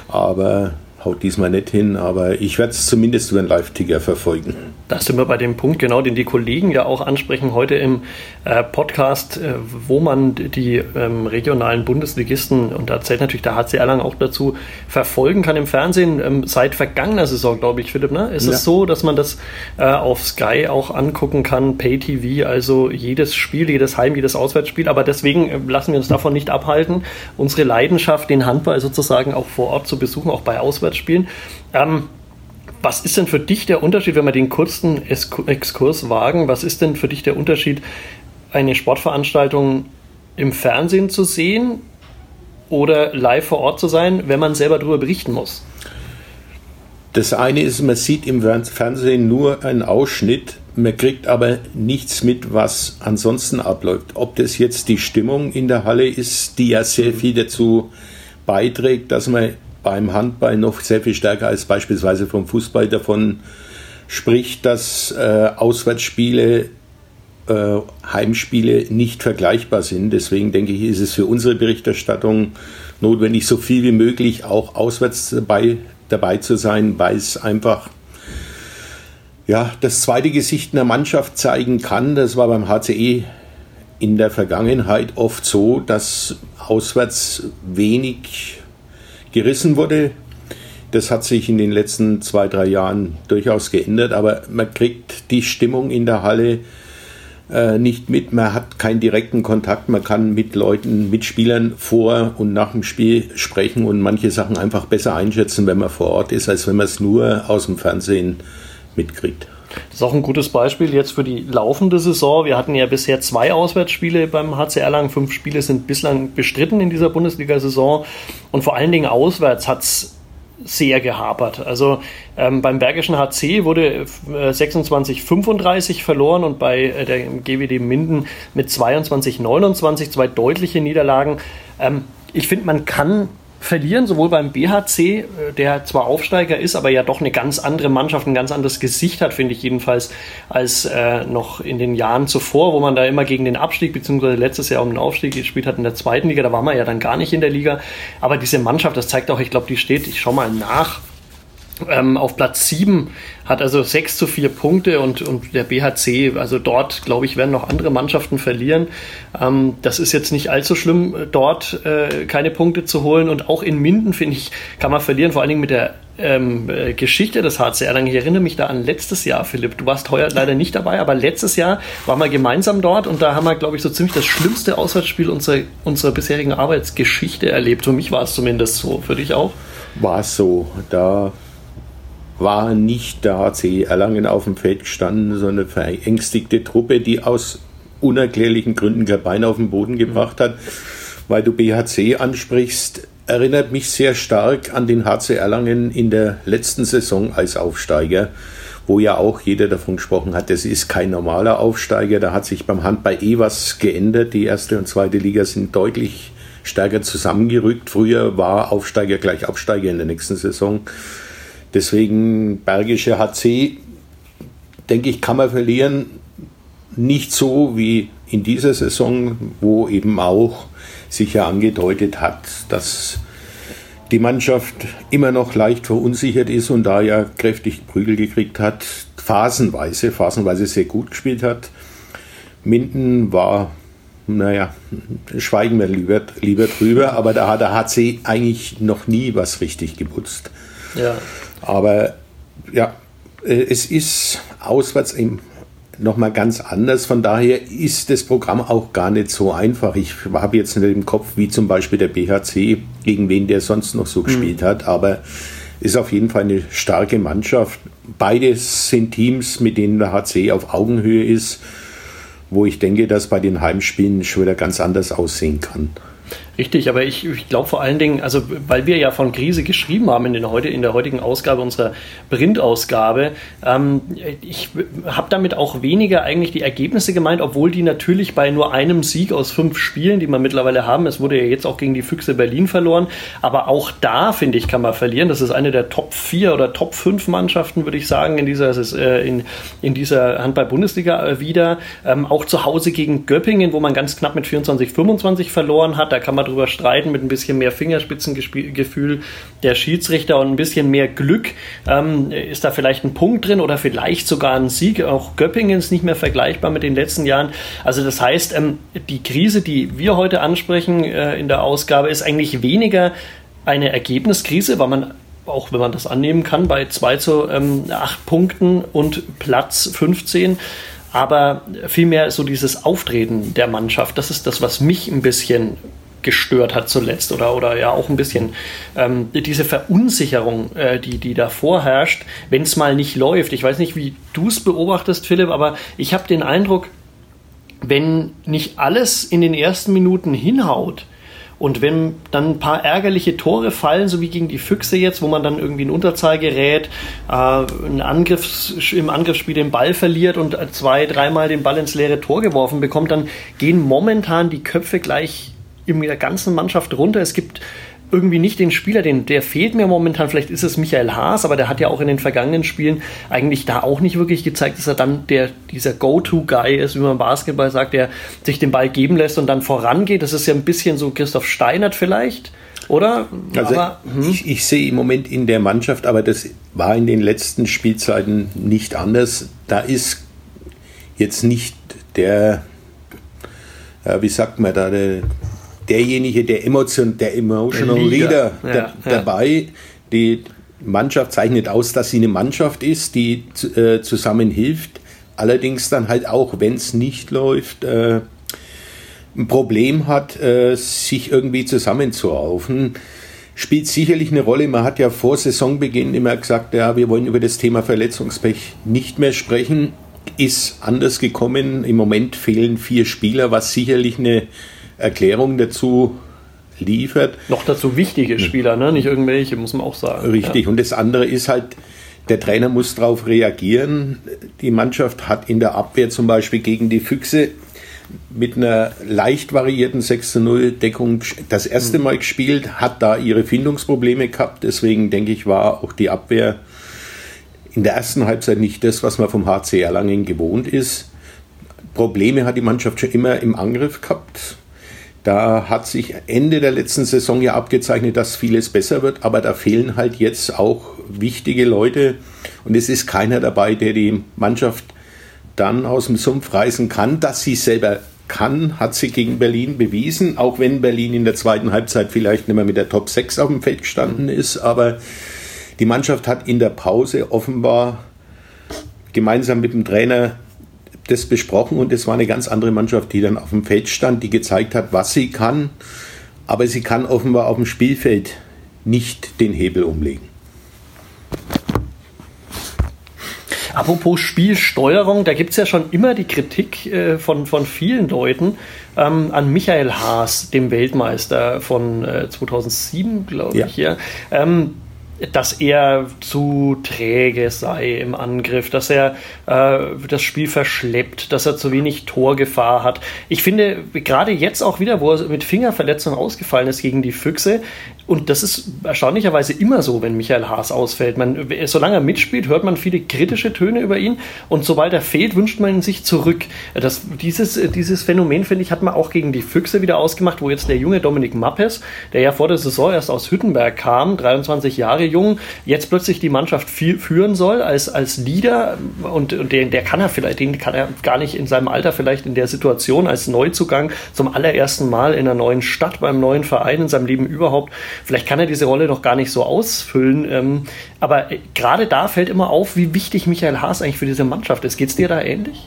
Aber haut diesmal nicht hin, aber ich werde es zumindest über einen Live-Ticker verfolgen. Da sind wir bei dem Punkt, genau, den die Kollegen ja auch ansprechen heute im äh, Podcast, äh, wo man die ähm, regionalen Bundesligisten, und da zählt natürlich der HC Erlangen auch dazu, verfolgen kann im Fernsehen. Ähm, seit vergangener Saison, glaube ich, Philipp, ne? ist ja. es so, dass man das äh, auf Sky auch angucken kann, Pay-TV, also jedes Spiel, jedes Heim-, jedes Auswärtsspiel. Aber deswegen lassen wir uns davon nicht abhalten, unsere Leidenschaft, den Handball sozusagen auch vor Ort zu besuchen, auch bei Auswärtsspielen. Ähm, was ist denn für dich der Unterschied, wenn wir den kurzen Exkurs wagen? Was ist denn für dich der Unterschied, eine Sportveranstaltung im Fernsehen zu sehen oder live vor Ort zu sein, wenn man selber darüber berichten muss? Das eine ist, man sieht im Fernsehen nur einen Ausschnitt, man kriegt aber nichts mit, was ansonsten abläuft. Ob das jetzt die Stimmung in der Halle ist, die ja sehr viel dazu beiträgt, dass man beim Handball noch sehr viel stärker als beispielsweise vom Fußball davon spricht, dass äh, Auswärtsspiele, äh, Heimspiele nicht vergleichbar sind. Deswegen denke ich, ist es für unsere Berichterstattung notwendig, so viel wie möglich auch auswärts dabei, dabei zu sein, weil es einfach ja, das zweite Gesicht einer Mannschaft zeigen kann. Das war beim HCE in der Vergangenheit oft so, dass auswärts wenig gerissen wurde. Das hat sich in den letzten zwei, drei Jahren durchaus geändert, aber man kriegt die Stimmung in der Halle äh, nicht mit. Man hat keinen direkten Kontakt. Man kann mit Leuten, mit Spielern vor und nach dem Spiel sprechen und manche Sachen einfach besser einschätzen, wenn man vor Ort ist, als wenn man es nur aus dem Fernsehen mitkriegt. Das ist auch ein gutes Beispiel jetzt für die laufende Saison. Wir hatten ja bisher zwei Auswärtsspiele beim HCR lang. Fünf Spiele sind bislang bestritten in dieser Bundesliga-Saison. Und vor allen Dingen auswärts hat es sehr gehapert. Also ähm, beim Bergischen HC wurde äh, 26-35 verloren und bei äh, der GWD Minden mit 22-29 zwei deutliche Niederlagen. Ähm, ich finde, man kann verlieren, sowohl beim BHC, äh, der zwar Aufsteiger ist, aber ja doch eine ganz andere Mannschaft, ein ganz anderes Gesicht hat, finde ich jedenfalls, als äh, noch in den Jahren zuvor, wo man da immer gegen den Abstieg, beziehungsweise letztes Jahr um den Aufstieg gespielt hat in der zweiten Liga, da war man ja dann gar nicht in der Liga. Aber diese Mannschaft, das zeigt auch, ich glaube, die steht, ich schaue mal nach, ähm, auf Platz 7 hat also 6 zu 4 Punkte und, und der BHC, also dort, glaube ich, werden noch andere Mannschaften verlieren. Ähm, das ist jetzt nicht allzu schlimm, dort äh, keine Punkte zu holen. Und auch in Minden, finde ich, kann man verlieren, vor allen Dingen mit der ähm, äh, Geschichte des HCR. Ich erinnere mich da an letztes Jahr, Philipp. Du warst heuer leider nicht dabei, aber letztes Jahr waren wir gemeinsam dort und da haben wir, glaube ich, so ziemlich das schlimmste Auswärtsspiel unserer, unserer bisherigen Arbeitsgeschichte erlebt. Für mich war es zumindest so. Für dich auch? War es so. Da war nicht der HC Erlangen auf dem Feld gestanden, so eine verängstigte Truppe, die aus unerklärlichen Gründen kein Bein auf den Boden gebracht hat. Weil du BHC ansprichst, erinnert mich sehr stark an den HC Erlangen in der letzten Saison als Aufsteiger, wo ja auch jeder davon gesprochen hat, das ist kein normaler Aufsteiger. Da hat sich beim Handball eh was geändert. Die erste und zweite Liga sind deutlich stärker zusammengerückt. Früher war Aufsteiger gleich Absteiger in der nächsten Saison. Deswegen Bergische HC, denke ich, kann man verlieren. Nicht so wie in dieser Saison, wo eben auch sich ja angedeutet hat, dass die Mannschaft immer noch leicht verunsichert ist und da ja kräftig Prügel gekriegt hat, phasenweise, phasenweise sehr gut gespielt hat. Minden war, naja, schweigen wir lieber, lieber drüber, aber da hat der HC eigentlich noch nie was richtig geputzt. Ja. Aber ja, äh, es ist auswärts nochmal ganz anders. Von daher ist das Programm auch gar nicht so einfach. Ich habe jetzt nicht im Kopf, wie zum Beispiel der BHC, gegen wen der sonst noch so mhm. gespielt hat, aber ist auf jeden Fall eine starke Mannschaft. Beides sind Teams, mit denen der HC auf Augenhöhe ist, wo ich denke, dass bei den Heimspielen schon wieder ganz anders aussehen kann. Richtig, aber ich, ich glaube vor allen Dingen, also weil wir ja von Krise geschrieben haben in, den heute, in der heutigen Ausgabe unserer Printausgabe, ähm, ich habe damit auch weniger eigentlich die Ergebnisse gemeint, obwohl die natürlich bei nur einem Sieg aus fünf Spielen, die wir mittlerweile haben, es wurde ja jetzt auch gegen die Füchse Berlin verloren, aber auch da, finde ich, kann man verlieren. Das ist eine der Top 4 oder Top 5 Mannschaften, würde ich sagen, in dieser, äh, in, in dieser Handball-Bundesliga äh, wieder. Ähm, auch zu Hause gegen Göppingen, wo man ganz knapp mit 24-25 verloren hat, da kann man mal drüber streiten, mit ein bisschen mehr Fingerspitzengefühl der Schiedsrichter und ein bisschen mehr Glück. Ähm, ist da vielleicht ein Punkt drin oder vielleicht sogar ein Sieg? Auch Göppingen ist nicht mehr vergleichbar mit den letzten Jahren. Also das heißt, ähm, die Krise, die wir heute ansprechen äh, in der Ausgabe, ist eigentlich weniger eine Ergebniskrise, weil man auch wenn man das annehmen kann, bei 2 zu ähm, 8 Punkten und Platz 15. Aber vielmehr so dieses Auftreten der Mannschaft, das ist das, was mich ein bisschen gestört hat zuletzt oder, oder ja auch ein bisschen ähm, diese Verunsicherung, äh, die, die da vorherrscht, wenn es mal nicht läuft. Ich weiß nicht, wie du es beobachtest, Philipp, aber ich habe den Eindruck, wenn nicht alles in den ersten Minuten hinhaut, und wenn dann ein paar ärgerliche Tore fallen, so wie gegen die Füchse jetzt, wo man dann irgendwie in Unterzahl gerät, äh, Angriffs, im Angriffsspiel den Ball verliert und zwei, dreimal den Ball ins leere Tor geworfen bekommt, dann gehen momentan die Köpfe gleich in der ganzen Mannschaft runter. Es gibt irgendwie nicht den Spieler, den, der fehlt mir momentan. Vielleicht ist es Michael Haas, aber der hat ja auch in den vergangenen Spielen eigentlich da auch nicht wirklich gezeigt, dass er dann der, dieser Go-To-Guy ist, wie man im Basketball sagt, der sich den Ball geben lässt und dann vorangeht. Das ist ja ein bisschen so Christoph Steinert vielleicht. Oder? Also aber, hm. ich, ich, sehe im Moment in der Mannschaft, aber das war in den letzten Spielzeiten nicht anders. Da ist jetzt nicht der, äh, wie sagt man da, der, derjenige, der, Emotion, der Emotional der Leader, ja, da, dabei. Die Mannschaft zeichnet aus, dass sie eine Mannschaft ist, die äh, zusammen hilft. Allerdings dann halt auch, wenn es nicht läuft, äh, ein Problem hat, äh, sich irgendwie zusammenzuraufen. Spielt sicherlich eine Rolle. Man hat ja vor Saisonbeginn immer gesagt, ja, wir wollen über das Thema Verletzungspech nicht mehr sprechen. Ist anders gekommen. Im Moment fehlen vier Spieler, was sicherlich eine Erklärung dazu liefert. Noch dazu wichtige Spieler, ne? nicht irgendwelche, muss man auch sagen. Richtig, ja. und das andere ist halt, der Trainer muss darauf reagieren. Die Mannschaft hat in der Abwehr zum Beispiel gegen die Füchse mit einer leicht variierten 6 0 Deckung das erste mhm. Mal gespielt, hat da ihre Findungsprobleme gehabt. Deswegen denke ich, war auch die Abwehr in der ersten Halbzeit nicht das, was man vom HC Erlangen gewohnt ist. Probleme hat die Mannschaft schon immer im Angriff gehabt Da hat sich Ende der letzten Saison ja abgezeichnet, dass vieles besser wird, aber da fehlen halt jetzt auch wichtige Leute. Und es ist keiner dabei, der die Mannschaft dann aus dem Sumpf reißen kann, dass sie selber kann, hat sie gegen Berlin bewiesen, auch wenn Berlin in der zweiten Halbzeit vielleicht nicht mehr mit der Top 6 auf dem Feld gestanden ist, aber die Mannschaft hat in der Pause offenbar gemeinsam mit dem Trainer das besprochen und es war eine ganz andere Mannschaft, die dann auf dem Feld stand, die gezeigt hat, was sie kann, aber sie kann offenbar auf dem Spielfeld nicht den Hebel umlegen. Apropos Spielsteuerung, da gibt es ja schon immer die Kritik äh, von, von vielen Leuten ähm, an Michael Haas, dem Weltmeister von äh, 2007, glaube ja. ich. Ja. Ähm, dass er zu träge sei im Angriff, dass er äh, das Spiel verschleppt, dass er zu wenig Torgefahr hat. Ich finde, gerade jetzt auch wieder, wo er mit Fingerverletzung ausgefallen ist gegen die Füchse, und das ist erstaunlicherweise immer so, wenn Michael Haas ausfällt. Man, solange er mitspielt, hört man viele kritische Töne über ihn und sobald er fehlt, wünscht man ihn sich zurück. Das, dieses, dieses Phänomen, finde ich, hat man auch gegen die Füchse wieder ausgemacht, wo jetzt der junge Dominik Mappes, der ja vor der Saison erst aus Hüttenberg kam, 23 Jahre jung, jetzt plötzlich die Mannschaft führen soll als, als Leader und, und den, der kann er vielleicht, den kann er gar nicht in seinem Alter vielleicht in der Situation als Neuzugang zum allerersten Mal in einer neuen Stadt, beim neuen Verein in seinem Leben überhaupt Vielleicht kann er diese Rolle noch gar nicht so ausfüllen. Ähm, aber äh, gerade da fällt immer auf, wie wichtig Michael Haas eigentlich für diese Mannschaft ist. Geht es dir da ähnlich?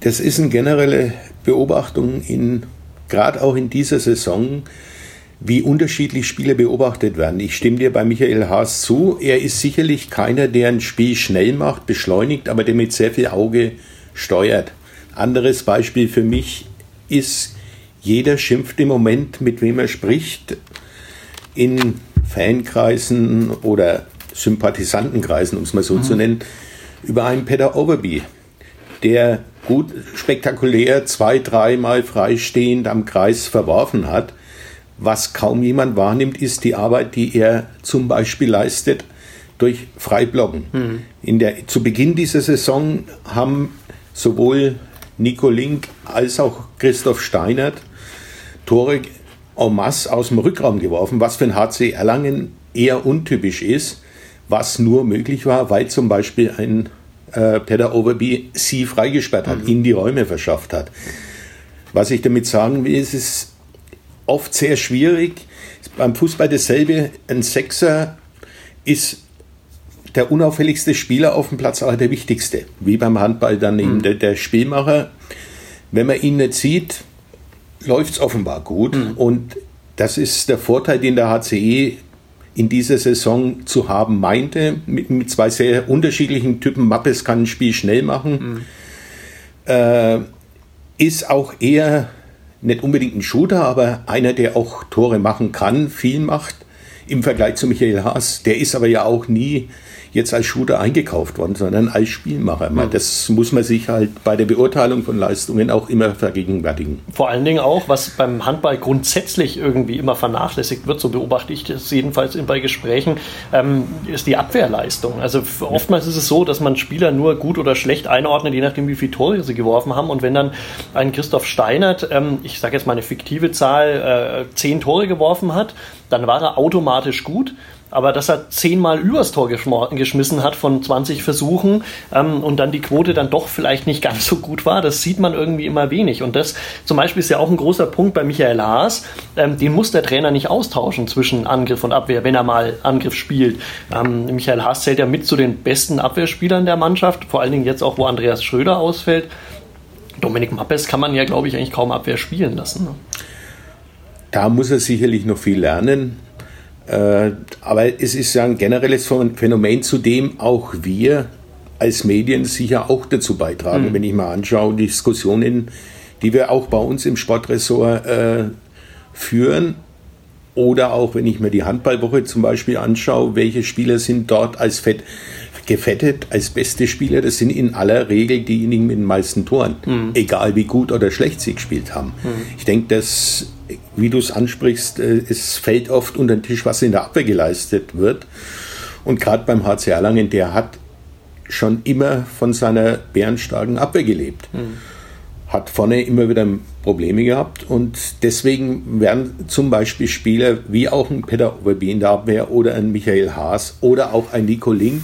Das ist eine generelle Beobachtung in, gerade auch in dieser Saison, wie unterschiedlich Spiele beobachtet werden. Ich stimme dir bei Michael Haas zu. Er ist sicherlich keiner, der ein Spiel schnell macht, beschleunigt, aber der mit sehr viel Auge steuert. Anderes Beispiel für mich ist, jeder schimpft im Moment, mit wem er spricht in Fankreisen oder Sympathisantenkreisen, um es mal so mhm. zu nennen, über einen Peter Overby, der gut spektakulär zwei, dreimal freistehend am Kreis verworfen hat. Was kaum jemand wahrnimmt, ist die Arbeit, die er zum Beispiel leistet durch Freiblocken. Mhm. In der, zu Beginn dieser Saison haben sowohl Nico Link als auch Christoph Steinert Tore en masse aus dem Rückraum geworfen, was für ein HC Erlangen eher untypisch ist, was nur möglich war, weil zum Beispiel ein äh, Peter Overby sie freigesperrt hat, mhm. ihm die Räume verschafft hat. Was ich damit sagen will, ist, es ist oft sehr schwierig. Beim Fußball dasselbe. Ein Sechser ist der unauffälligste Spieler auf dem Platz, aber der wichtigste. Wie beim Handball dann eben mhm. der, der Spielmacher. Wenn man ihn nicht sieht, läuft es offenbar gut. Mhm. Und das ist der Vorteil, den der HCE in dieser Saison zu haben meinte, mit, mit zwei sehr unterschiedlichen Typen. Mappes kann ein Spiel schnell machen, mhm. äh, ist auch eher nicht unbedingt ein Shooter, aber einer, der auch Tore machen kann, viel macht im Vergleich zu Michael Haas. Der ist aber ja auch nie jetzt als Shooter eingekauft worden, sondern als Spielmacher. Mhm. Das muss man sich halt bei der Beurteilung von Leistungen auch immer vergegenwärtigen. Vor allen Dingen auch, was beim Handball grundsätzlich irgendwie immer vernachlässigt wird, so beobachte ich das jedenfalls bei Gesprächen, ähm, ist die Abwehrleistung. Also oftmals ist es so, dass man Spieler nur gut oder schlecht einordnet, je nachdem, wie viele Tore sie geworfen haben. Und wenn dann ein Christoph Steinert, ähm, ich sage jetzt mal eine fiktive Zahl, äh, zehn Tore geworfen hat, dann war er automatisch gut aber dass er zehnmal übers Tor geschmissen hat von 20 Versuchen ähm, und dann die Quote dann doch vielleicht nicht ganz so gut war, das sieht man irgendwie immer wenig. Und das zum Beispiel ist ja auch ein großer Punkt bei Michael Haas, ähm, den muss der Trainer nicht austauschen zwischen Angriff und Abwehr, wenn er mal Angriff spielt. Ähm, Michael Haas zählt ja mit zu den besten Abwehrspielern der Mannschaft, vor allen Dingen jetzt auch, wo Andreas Schröder ausfällt. Dominik Mappes kann man ja, glaube ich, eigentlich kaum Abwehr spielen lassen. Ne? Da muss er sicherlich noch viel lernen. Äh, aber es ist ja ein generelles Phänomen, zu dem auch wir als Medien sicher auch dazu beitragen. Mhm. Wenn ich mal anschaue, die Diskussionen, die wir auch bei uns im Sportressort äh, führen, oder auch wenn ich mir die Handballwoche zum Beispiel anschaue, welche Spieler sind dort als Fett, gefettet, als beste Spieler, das sind in aller Regel diejenigen mit den meisten Toren, mhm. egal wie gut oder schlecht sie gespielt haben. Mhm. Ich denke, dass wie du es ansprichst, äh, es fällt oft unter den Tisch, was in der Abwehr geleistet wird. Und gerade beim HC Erlangen, der hat schon immer von seiner bärenstarken Abwehr gelebt. Mhm. hat vorne immer wieder Probleme gehabt und deswegen werden zum Beispiel Spieler wie auch ein Peter Oberby in der Abwehr oder ein Michael Haas oder auch ein Nico Link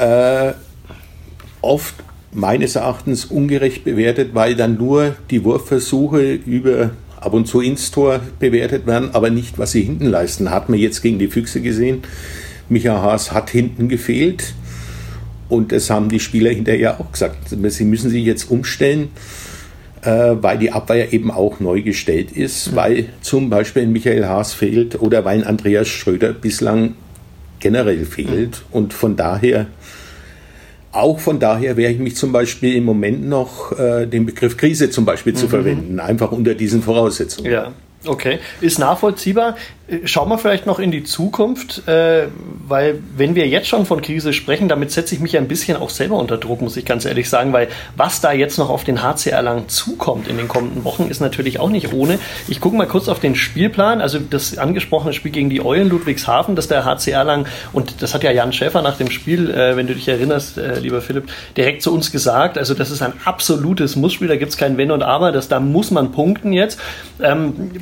äh, oft meines Erachtens ungerecht bewertet, weil dann nur die Wurfversuche über ab und zu ins Tor bewertet werden, aber nicht, was sie hinten leisten. Hat man jetzt gegen die Füchse gesehen. Michael Haas hat hinten gefehlt. Und das haben die Spieler hinterher auch gesagt. Sie müssen sich jetzt umstellen, äh, weil die Abwehr eben auch neu gestellt ist, weil zum Beispiel Michael Haas fehlt oder weil Andreas Schröder bislang generell fehlt. Mhm. Und von daher, auch von daher wäre ich mich zum Beispiel im Moment noch äh, den Begriff Krise zum Beispiel mhm. zu verwenden, einfach unter diesen Voraussetzungen. Ja. Okay, ist nachvollziehbar. Schauen wir vielleicht noch in die Zukunft, äh, weil wenn wir jetzt schon von Krise sprechen, damit setze ich mich ein bisschen auch selber unter Druck, muss ich ganz ehrlich sagen, weil was da jetzt noch auf den HCR lang zukommt in den kommenden Wochen, ist natürlich auch nicht ohne. Ich gucke mal kurz auf den Spielplan, also das angesprochene Spiel gegen die Eulen Ludwigshafen, das der HCR lang, und das hat ja Jan Schäfer nach dem Spiel, äh, wenn du dich erinnerst, äh, lieber Philipp, direkt zu uns gesagt, also das ist ein absolutes Mussspiel, da gibt es kein Wenn und Aber, das, da muss man punkten jetzt. Ähm,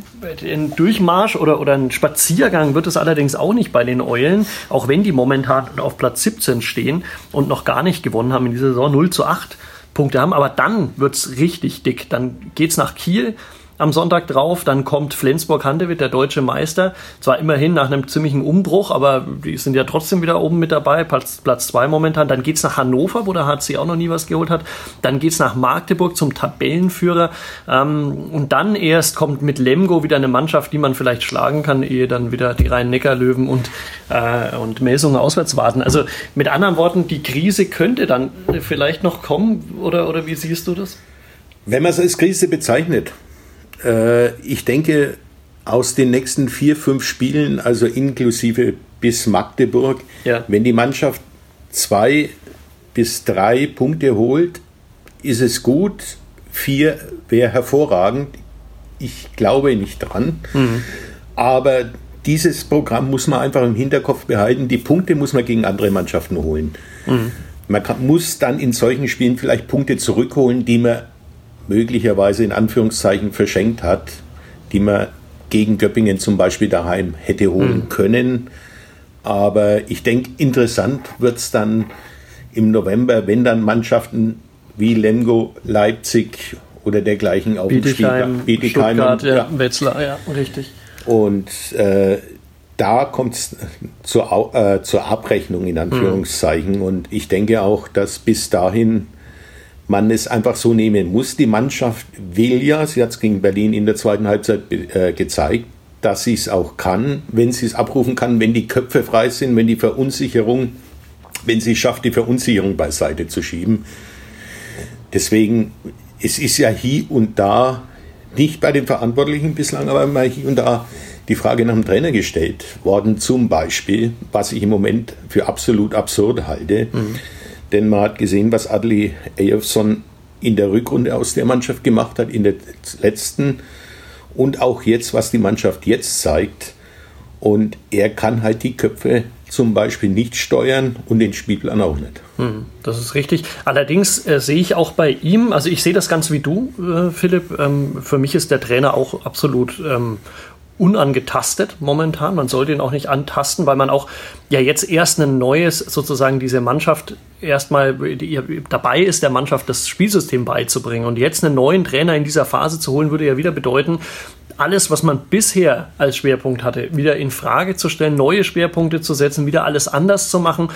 ein Durchmarsch oder, oder ein Spaziergang wird es allerdings auch nicht bei den Eulen, auch wenn die momentan auf Platz 17 stehen und noch gar nicht gewonnen haben in dieser Saison, 0 zu 8 Punkte haben. Aber dann wird es richtig dick. Dann geht es nach Kiel am Sonntag drauf. Dann kommt Flensburg-Handewitt, der deutsche Meister. Zwar immerhin nach einem ziemlichen Umbruch, aber die sind ja trotzdem wieder oben mit dabei. Platz, Platz zwei momentan. Dann geht's nach Hannover, wo der HC auch noch nie was geholt hat. Dann geht's nach Magdeburg zum Tabellenführer. Ähm, und dann erst kommt mit Lemgo wieder eine Mannschaft, die man vielleicht schlagen kann, ehe dann wieder die Rhein-Neckar-Löwen und, äh, und Melsungen auswärts warten. Also mit anderen Worten, die Krise könnte dann vielleicht noch kommen. Oder, oder wie siehst du das? Wenn man es als Krise bezeichnet, äh, ich denke, aus den nächsten vier, fünf Spielen, also inklusive bis Magdeburg, ja. wenn die Mannschaft zwei bis drei Punkte holt, ist es gut. Vier wäre hervorragend. Ich glaube nicht dran. Mhm. Aber dieses Programm muss man einfach im Hinterkopf behalten. Die Punkte muss man gegen andere Mannschaften holen. Mhm. Man kann, muss dann in solchen Spielen vielleicht Punkte zurückholen, die man möglicherweise in Anführungszeichen verschenkt hat, die man gegen Göppingen zum Beispiel daheim hätte holen mhm. können. Aber ich denke, interessant wird es dann im November, wenn dann Mannschaften wie Lemgo, Leipzig oder dergleichen auf Bietigheim, dem Spiel Stuttgart, und, ja, ja, Wetzlar, ja, richtig. Und äh, da kommt es zur, äh, zur Abrechnung in Anführungszeichen. Mhm. Und ich denke auch, dass bis dahin man es einfach so nehmen muss. Die Mannschaft will ja, sie hat es gegen Berlin in der zweiten Halbzeit äh, gezeigt, dass sie es auch kann, wenn sie es abrufen kann, wenn die Köpfe frei sind, wenn die Verunsicherung, wenn sie es schafft, die Verunsicherung beiseite zu schieben. Deswegen, es ist ja hier und da, nicht bei den Verantwortlichen bislang, aber mal hier und da die Frage nach dem Trainer gestellt worden, zum Beispiel, was ich im Moment für absolut absurd halte. Mhm denn man hat gesehen, was Adli Eyjolfsson in der Rückrunde aus der Mannschaft gemacht hat, in der letzten und auch jetzt, was die Mannschaft jetzt zeigt. Und er kann halt die Köpfe zum Beispiel nicht steuern und den Spielplan auch nicht. Hm, das ist richtig. Allerdings äh, sehe ich auch bei ihm, also ich sehe das ganz wie du, äh, Philipp. Ähm, für mich ist der Trainer auch absolut ähm, unangetastet momentan. Man sollte ihn auch nicht antasten, weil man auch ja jetzt erst ein neues, sozusagen diese Mannschaft erstmal dabei ist, der Mannschaft das Spielsystem beizubringen. Und jetzt einen neuen Trainer in dieser Phase zu holen, würde ja wieder bedeuten, alles, was man bisher als Schwerpunkt hatte, wieder in Frage zu stellen, neue Schwerpunkte zu setzen, wieder alles anders zu machen.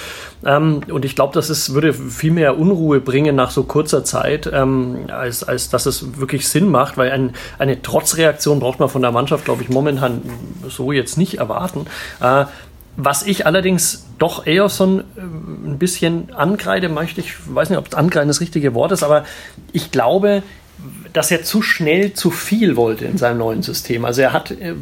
Ähm, und ich glaube, das ist, würde viel mehr Unruhe bringen nach so kurzer Zeit, ähm, als, als dass es wirklich Sinn macht, weil ein, eine Trotzreaktion braucht man von der Mannschaft, glaube ich, momentan so jetzt nicht erwarten. Äh, was ich allerdings doch eher so ein, äh, ein bisschen angreide möchte, ich weiß nicht, ob angreifen das richtige Wort ist, aber ich glaube, dass er zu schnell zu viel wollte in seinem neuen System. Also er hat äh,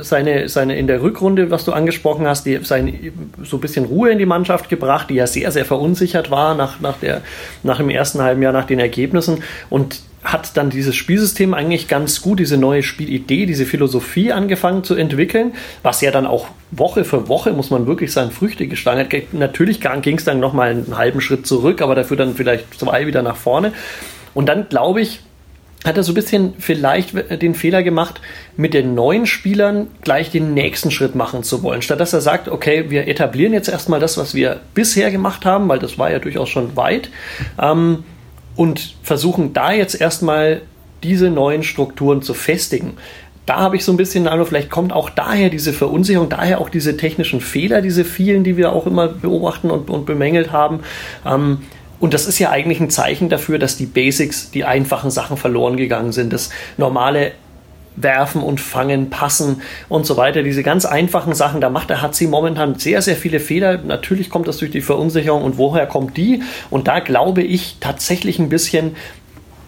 seine, seine in der Rückrunde, was du angesprochen hast, die, seine, so ein bisschen Ruhe in die Mannschaft gebracht, die ja sehr, sehr verunsichert war nach, nach, der, nach dem ersten halben Jahr, nach den Ergebnissen. Und hat dann dieses Spielsystem eigentlich ganz gut, diese neue Spielidee, diese Philosophie angefangen zu entwickeln, was ja dann auch Woche für Woche, muss man wirklich sagen, Früchte geschlagen hat. Natürlich ging es dann nochmal einen halben Schritt zurück, aber dafür dann vielleicht zwei wieder nach vorne. Und dann glaube ich, hat er so ein bisschen vielleicht den Fehler gemacht, mit den neuen Spielern gleich den nächsten Schritt machen zu wollen. Statt dass er sagt, okay, wir etablieren jetzt erstmal das, was wir bisher gemacht haben, weil das war ja durchaus schon weit, ähm, und versuchen da jetzt erstmal diese neuen Strukturen zu festigen. Da habe ich so ein bisschen also vielleicht kommt auch daher diese Verunsicherung, daher auch diese technischen Fehler, diese vielen, die wir auch immer beobachten und, und bemängelt haben. Ähm, und das ist ja eigentlich ein Zeichen dafür, dass die Basics, die einfachen Sachen verloren gegangen sind. Das normale Werfen und Fangen, Passen und so weiter. Diese ganz einfachen Sachen, da macht der HC momentan sehr, sehr viele Fehler. Natürlich kommt das durch die Verunsicherung und woher kommt die? Und da glaube ich tatsächlich ein bisschen,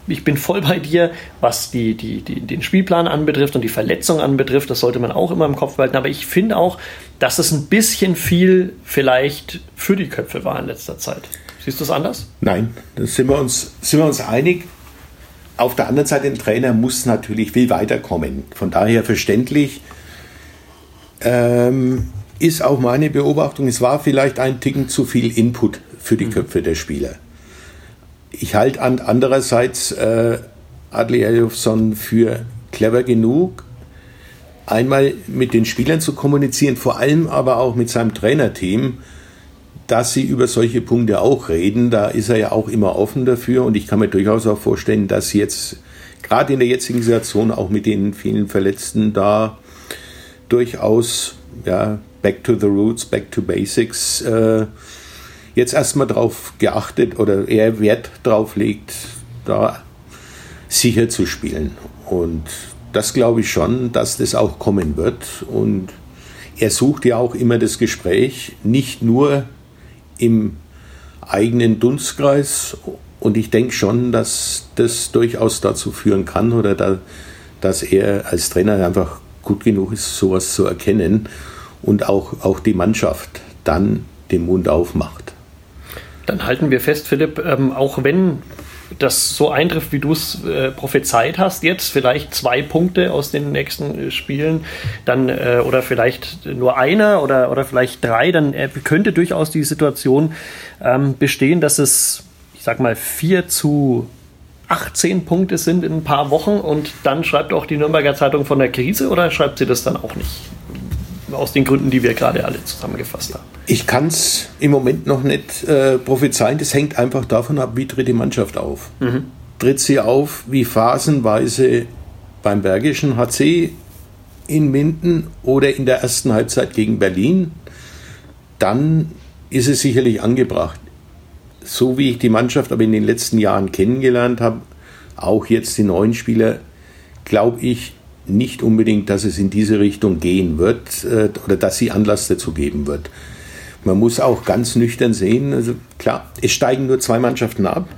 ich bin voll bei dir, was die, die, die, den Spielplan anbetrifft und die Verletzung anbetrifft. Das sollte man auch immer im Kopf behalten. Aber ich finde auch, dass es ein bisschen viel vielleicht für die Köpfe war in letzter Zeit. Siehst du es anders? Nein, da sind wir uns, sind wir uns einig. Auf der anderen Seite, ein Trainer muss natürlich viel weiterkommen. Von daher verständlich ähm, ist auch meine Beobachtung, es war vielleicht ein Ticken zu viel Input für die mhm. Köpfe der Spieler. Ich halte andererseits äh, Adli Elofsson für clever genug, einmal mit den Spielern zu kommunizieren, vor allem aber auch mit seinem Trainerteam, dass sie über solche Punkte auch reden. Da ist er ja auch immer offen dafür und ich kann mir durchaus auch vorstellen, dass jetzt gerade in der jetzigen Situation auch mit den vielen Verletzten da durchaus ja, back to the roots, back to basics äh, jetzt erstmal darauf geachtet oder eher Wert drauf legt, da sicher zu spielen. Und das glaube ich schon, dass das auch kommen wird. Und er sucht ja auch immer das Gespräch, nicht nur im eigenen Dunstkreis. Und ich denke schon, dass das durchaus dazu führen kann oder da, dass er als Trainer einfach gut genug ist, sowas zu erkennen und auch, auch die Mannschaft dann den Mund aufmacht. Dann halten wir fest, Philipp, ähm, auch wenn das so eintrifft, wie du es äh, prophezeit hast, jetzt vielleicht zwei Punkte aus den nächsten äh, Spielen, dann äh, oder vielleicht nur einer oder, oder vielleicht drei, dann äh, könnte durchaus die Situation ähm, bestehen, dass es, ich sag mal, vier zu 18 Punkte sind in ein paar Wochen und dann schreibt auch die Nürnberger Zeitung von der Krise oder schreibt sie das dann auch nicht? Aus den Gründen, die wir gerade alle zusammengefasst haben. Ich kann es im Moment noch nicht äh, prophezeien. Das hängt einfach davon ab, wie tritt die Mannschaft auf. Mhm. Tritt sie auf wie phasenweise beim Bergischen HC in Minden oder in der ersten Halbzeit gegen Berlin, dann ist es sicherlich angebracht. So wie ich die Mannschaft aber in den letzten Jahren kennengelernt habe, auch jetzt die neuen Spieler, glaube ich nicht unbedingt, dass es in diese Richtung gehen wird äh, oder dass sie Anlass dazu geben wird. Man muss auch ganz nüchtern sehen, also klar, es steigen nur zwei Mannschaften ab.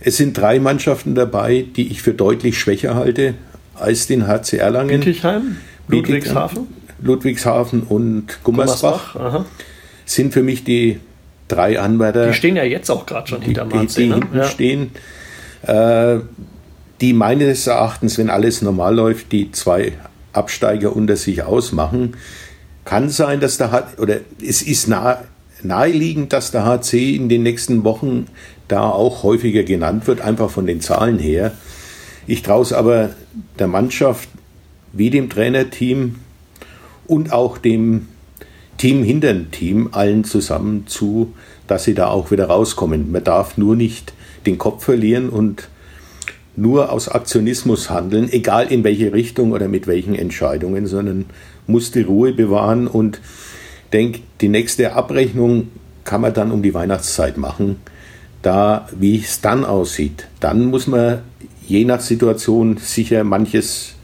Es sind drei Mannschaften dabei, die ich für deutlich schwächer halte als den HC Erlangen. Bietigheim, Ludwigshafen. Ludwigshafen und Gummersbach, Gummersbach sind für mich die drei Anwärter. Die stehen ja jetzt auch gerade schon hinter Marzi. Die, die ne? hinten ja. stehen, äh, die meines Erachtens, wenn alles normal läuft, die zwei Absteiger unter sich ausmachen. Kann sein, dass der H oder es ist nah, naheliegend, dass der HC in den nächsten Wochen da auch häufiger genannt wird, einfach von den Zahlen her. Ich traue es aber der Mannschaft wie dem Trainerteam und auch dem Team hinter dem Team allen zusammen zu, dass sie da auch wieder rauskommen. Man darf nur nicht den Kopf verlieren und nur aus Aktionismus handeln, egal in welche Richtung oder mit welchen Entscheidungen, sondern muss die Ruhe bewahren und denke, die nächste Abrechnung kann man dann um die Weihnachtszeit machen. Da, wie es dann aussieht, dann muss man je nach Situation sicher manches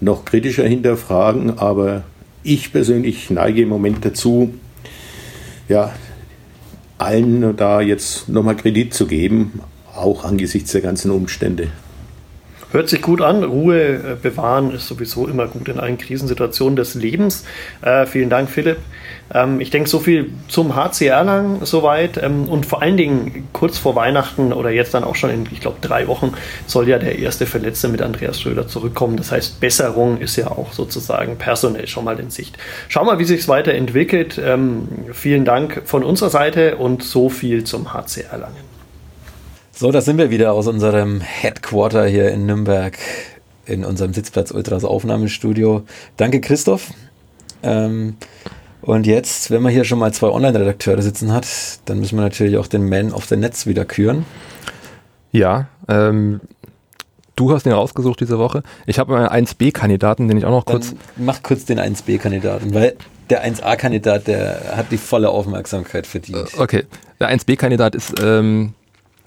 noch kritischer hinterfragen, aber ich persönlich neige im Moment dazu, ja, allen da jetzt nochmal Kredit zu geben, auch angesichts der ganzen Umstände. Hört sich gut an. Ruhe äh, bewahren ist sowieso immer gut in allen Krisensituationen des Lebens. Äh, vielen Dank, Philipp. Ähm, ich denke, so viel zum HCR lang soweit. Ähm, und vor allen Dingen kurz vor Weihnachten oder jetzt dann auch schon in, ich glaube, drei Wochen soll ja der erste Verletzte mit Andreas Schröder zurückkommen. Das heißt, Besserung ist ja auch sozusagen personell schon mal in Sicht. Schau mal, wie sich es weiterentwickelt. Ähm, vielen Dank von unserer Seite und so viel zum HCR Langen. So, da sind wir wieder aus unserem Headquarter hier in Nürnberg in unserem Sitzplatz Ultras Aufnahmestudio. Danke, Christoph. Ähm, und jetzt, wenn man hier schon mal zwei Online-Redakteure sitzen hat, dann müssen wir natürlich auch den Man of the Netz wieder küren. Ja, ähm, du hast ihn rausgesucht diese Woche. Ich habe einen 1B-Kandidaten, den ich auch noch Dann kurz. mach kurz den 1B-Kandidaten, weil der 1A-Kandidat, der hat die volle Aufmerksamkeit verdient. Okay, der 1B-Kandidat ist, ähm,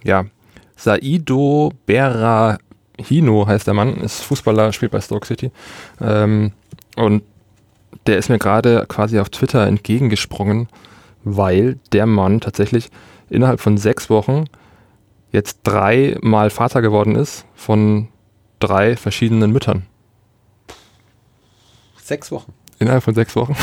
ja, Saido Berahino heißt der Mann, ist Fußballer, spielt bei Stoke City. Ähm, und der ist mir gerade quasi auf Twitter entgegengesprungen, weil der Mann tatsächlich innerhalb von sechs Wochen jetzt dreimal Vater geworden ist von drei verschiedenen Müttern. Sechs Wochen. Innerhalb von sechs Wochen.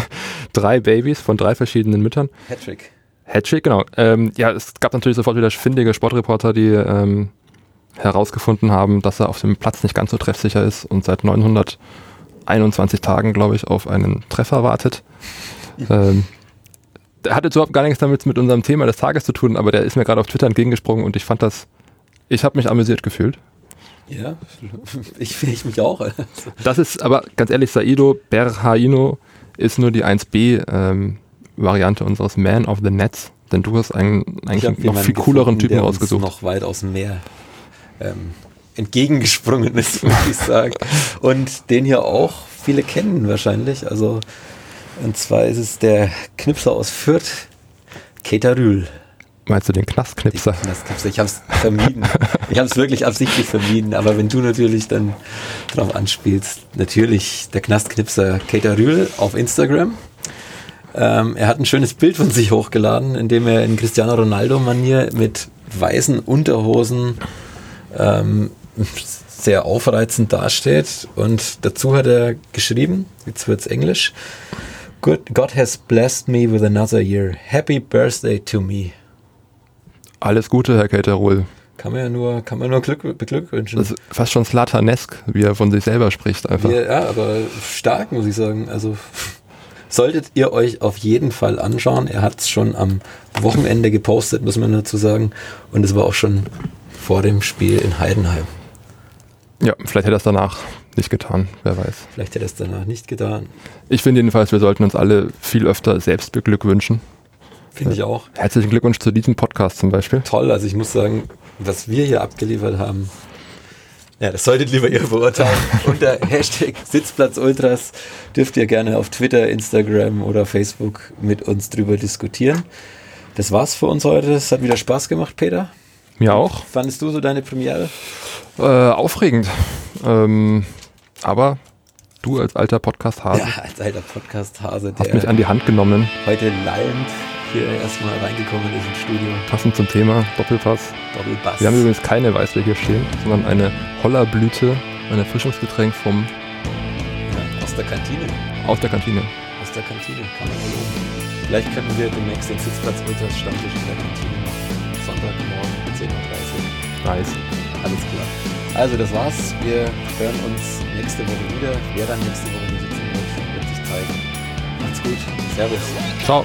drei Babys von drei verschiedenen Müttern. Hattrick. Hattrick, genau. Ähm, ja, es gab natürlich sofort wieder findige Sportreporter, die ähm, herausgefunden haben, dass er auf dem Platz nicht ganz so treffsicher ist und seit 921 Tagen, glaube ich, auf einen Treffer wartet. Ähm, der hat jetzt überhaupt gar nichts damit mit unserem Thema des Tages zu tun, aber der ist mir gerade auf Twitter entgegengesprungen und ich fand das, ich habe mich amüsiert gefühlt. Ja, ich, ich mich auch. Das ist aber ganz ehrlich, Saido Berhaino ist nur die 1B ähm, Variante unseres Man of the Nets, denn du hast einen Ich eigentlich noch viel cooleren gefunden, Typen der rausgesucht. noch weit aus dem Meer ähm, entgegengesprungen ist, würde ich sagen. Und den hier auch viele kennen wahrscheinlich. Also, und zwar ist es der Knipser aus Fürth, Keter Rühl. Meinst du den Knastknipser? Das gibt's, ich habe es vermieden. Ich habe es wirklich absichtlich vermieden. Aber wenn du natürlich dann drauf anspielst, natürlich der Knastknipser Keter Rühl auf Instagram. Ähm, er hat ein schönes Bild von sich hochgeladen, in dem er in Cristiano Ronaldo-Manier mit weißen Unterhosen ähm, sehr aufreizend dasteht. Und dazu hat er geschrieben, jetzt wird's Englisch, Good, God has blessed me with another year. Happy birthday to me. Alles Gute, Herr Kelterol. Kann man ja nur, kann man nur Glück, beglückwünschen. Das ist fast schon Slatanesk, wie er von sich selber spricht einfach. Ja, aber stark, muss ich sagen. Also solltet ihr euch auf jeden Fall anschauen. Er hat es schon am Wochenende gepostet, muss man dazu sagen. Und es war auch schon vor dem Spiel in Heidenheim. Ja, vielleicht hätte er es danach nicht getan, wer weiß. Vielleicht hätte er es danach nicht getan. Ich finde jedenfalls, wir sollten uns alle viel öfter selbst beglückwünschen. Finde ich auch. Herzlichen Glückwunsch zu diesem Podcast zum Beispiel. Toll. Also ich muss sagen, was wir hier abgeliefert haben, ja, das solltet lieber ihr beurteilen. Unter Hashtag Sitzplatzultras dürft ihr gerne auf Twitter, Instagram oder Facebook mit uns drüber diskutieren. Das war's für uns heute. Es hat wieder Spaß gemacht, Peter. Mir auch. Fandest du so deine Premiere? Äh, aufregend. Ähm, aber du als alter Podcast-Hase Ja, als alter Podcast-Hase, hast mich an die Hand genommen, heute lallend hier erstmal reingekommen ist ins Studio. passend zum Thema Doppelpass. Doppelbass. Wir haben übrigens keine Weißbier hier stehen, sondern eine Hollerblüte, ein Erfrischungsgetränk vom, ja, aus der Kantine. aus der Kantine. Aus der Kantine, kann man loben. Vielleicht könnten wir demnächst den Sitzplatz Ultras Stammtisch in der Kantine machen. Sonntagmorgen 10.30 Uhr. Nice. Alles klar. Also das war's. Wir hören uns nächste Woche wieder. Wer dann nächste Woche hier sitzen wird, wird sich zeigen. Macht's gut. Servus. Ciao.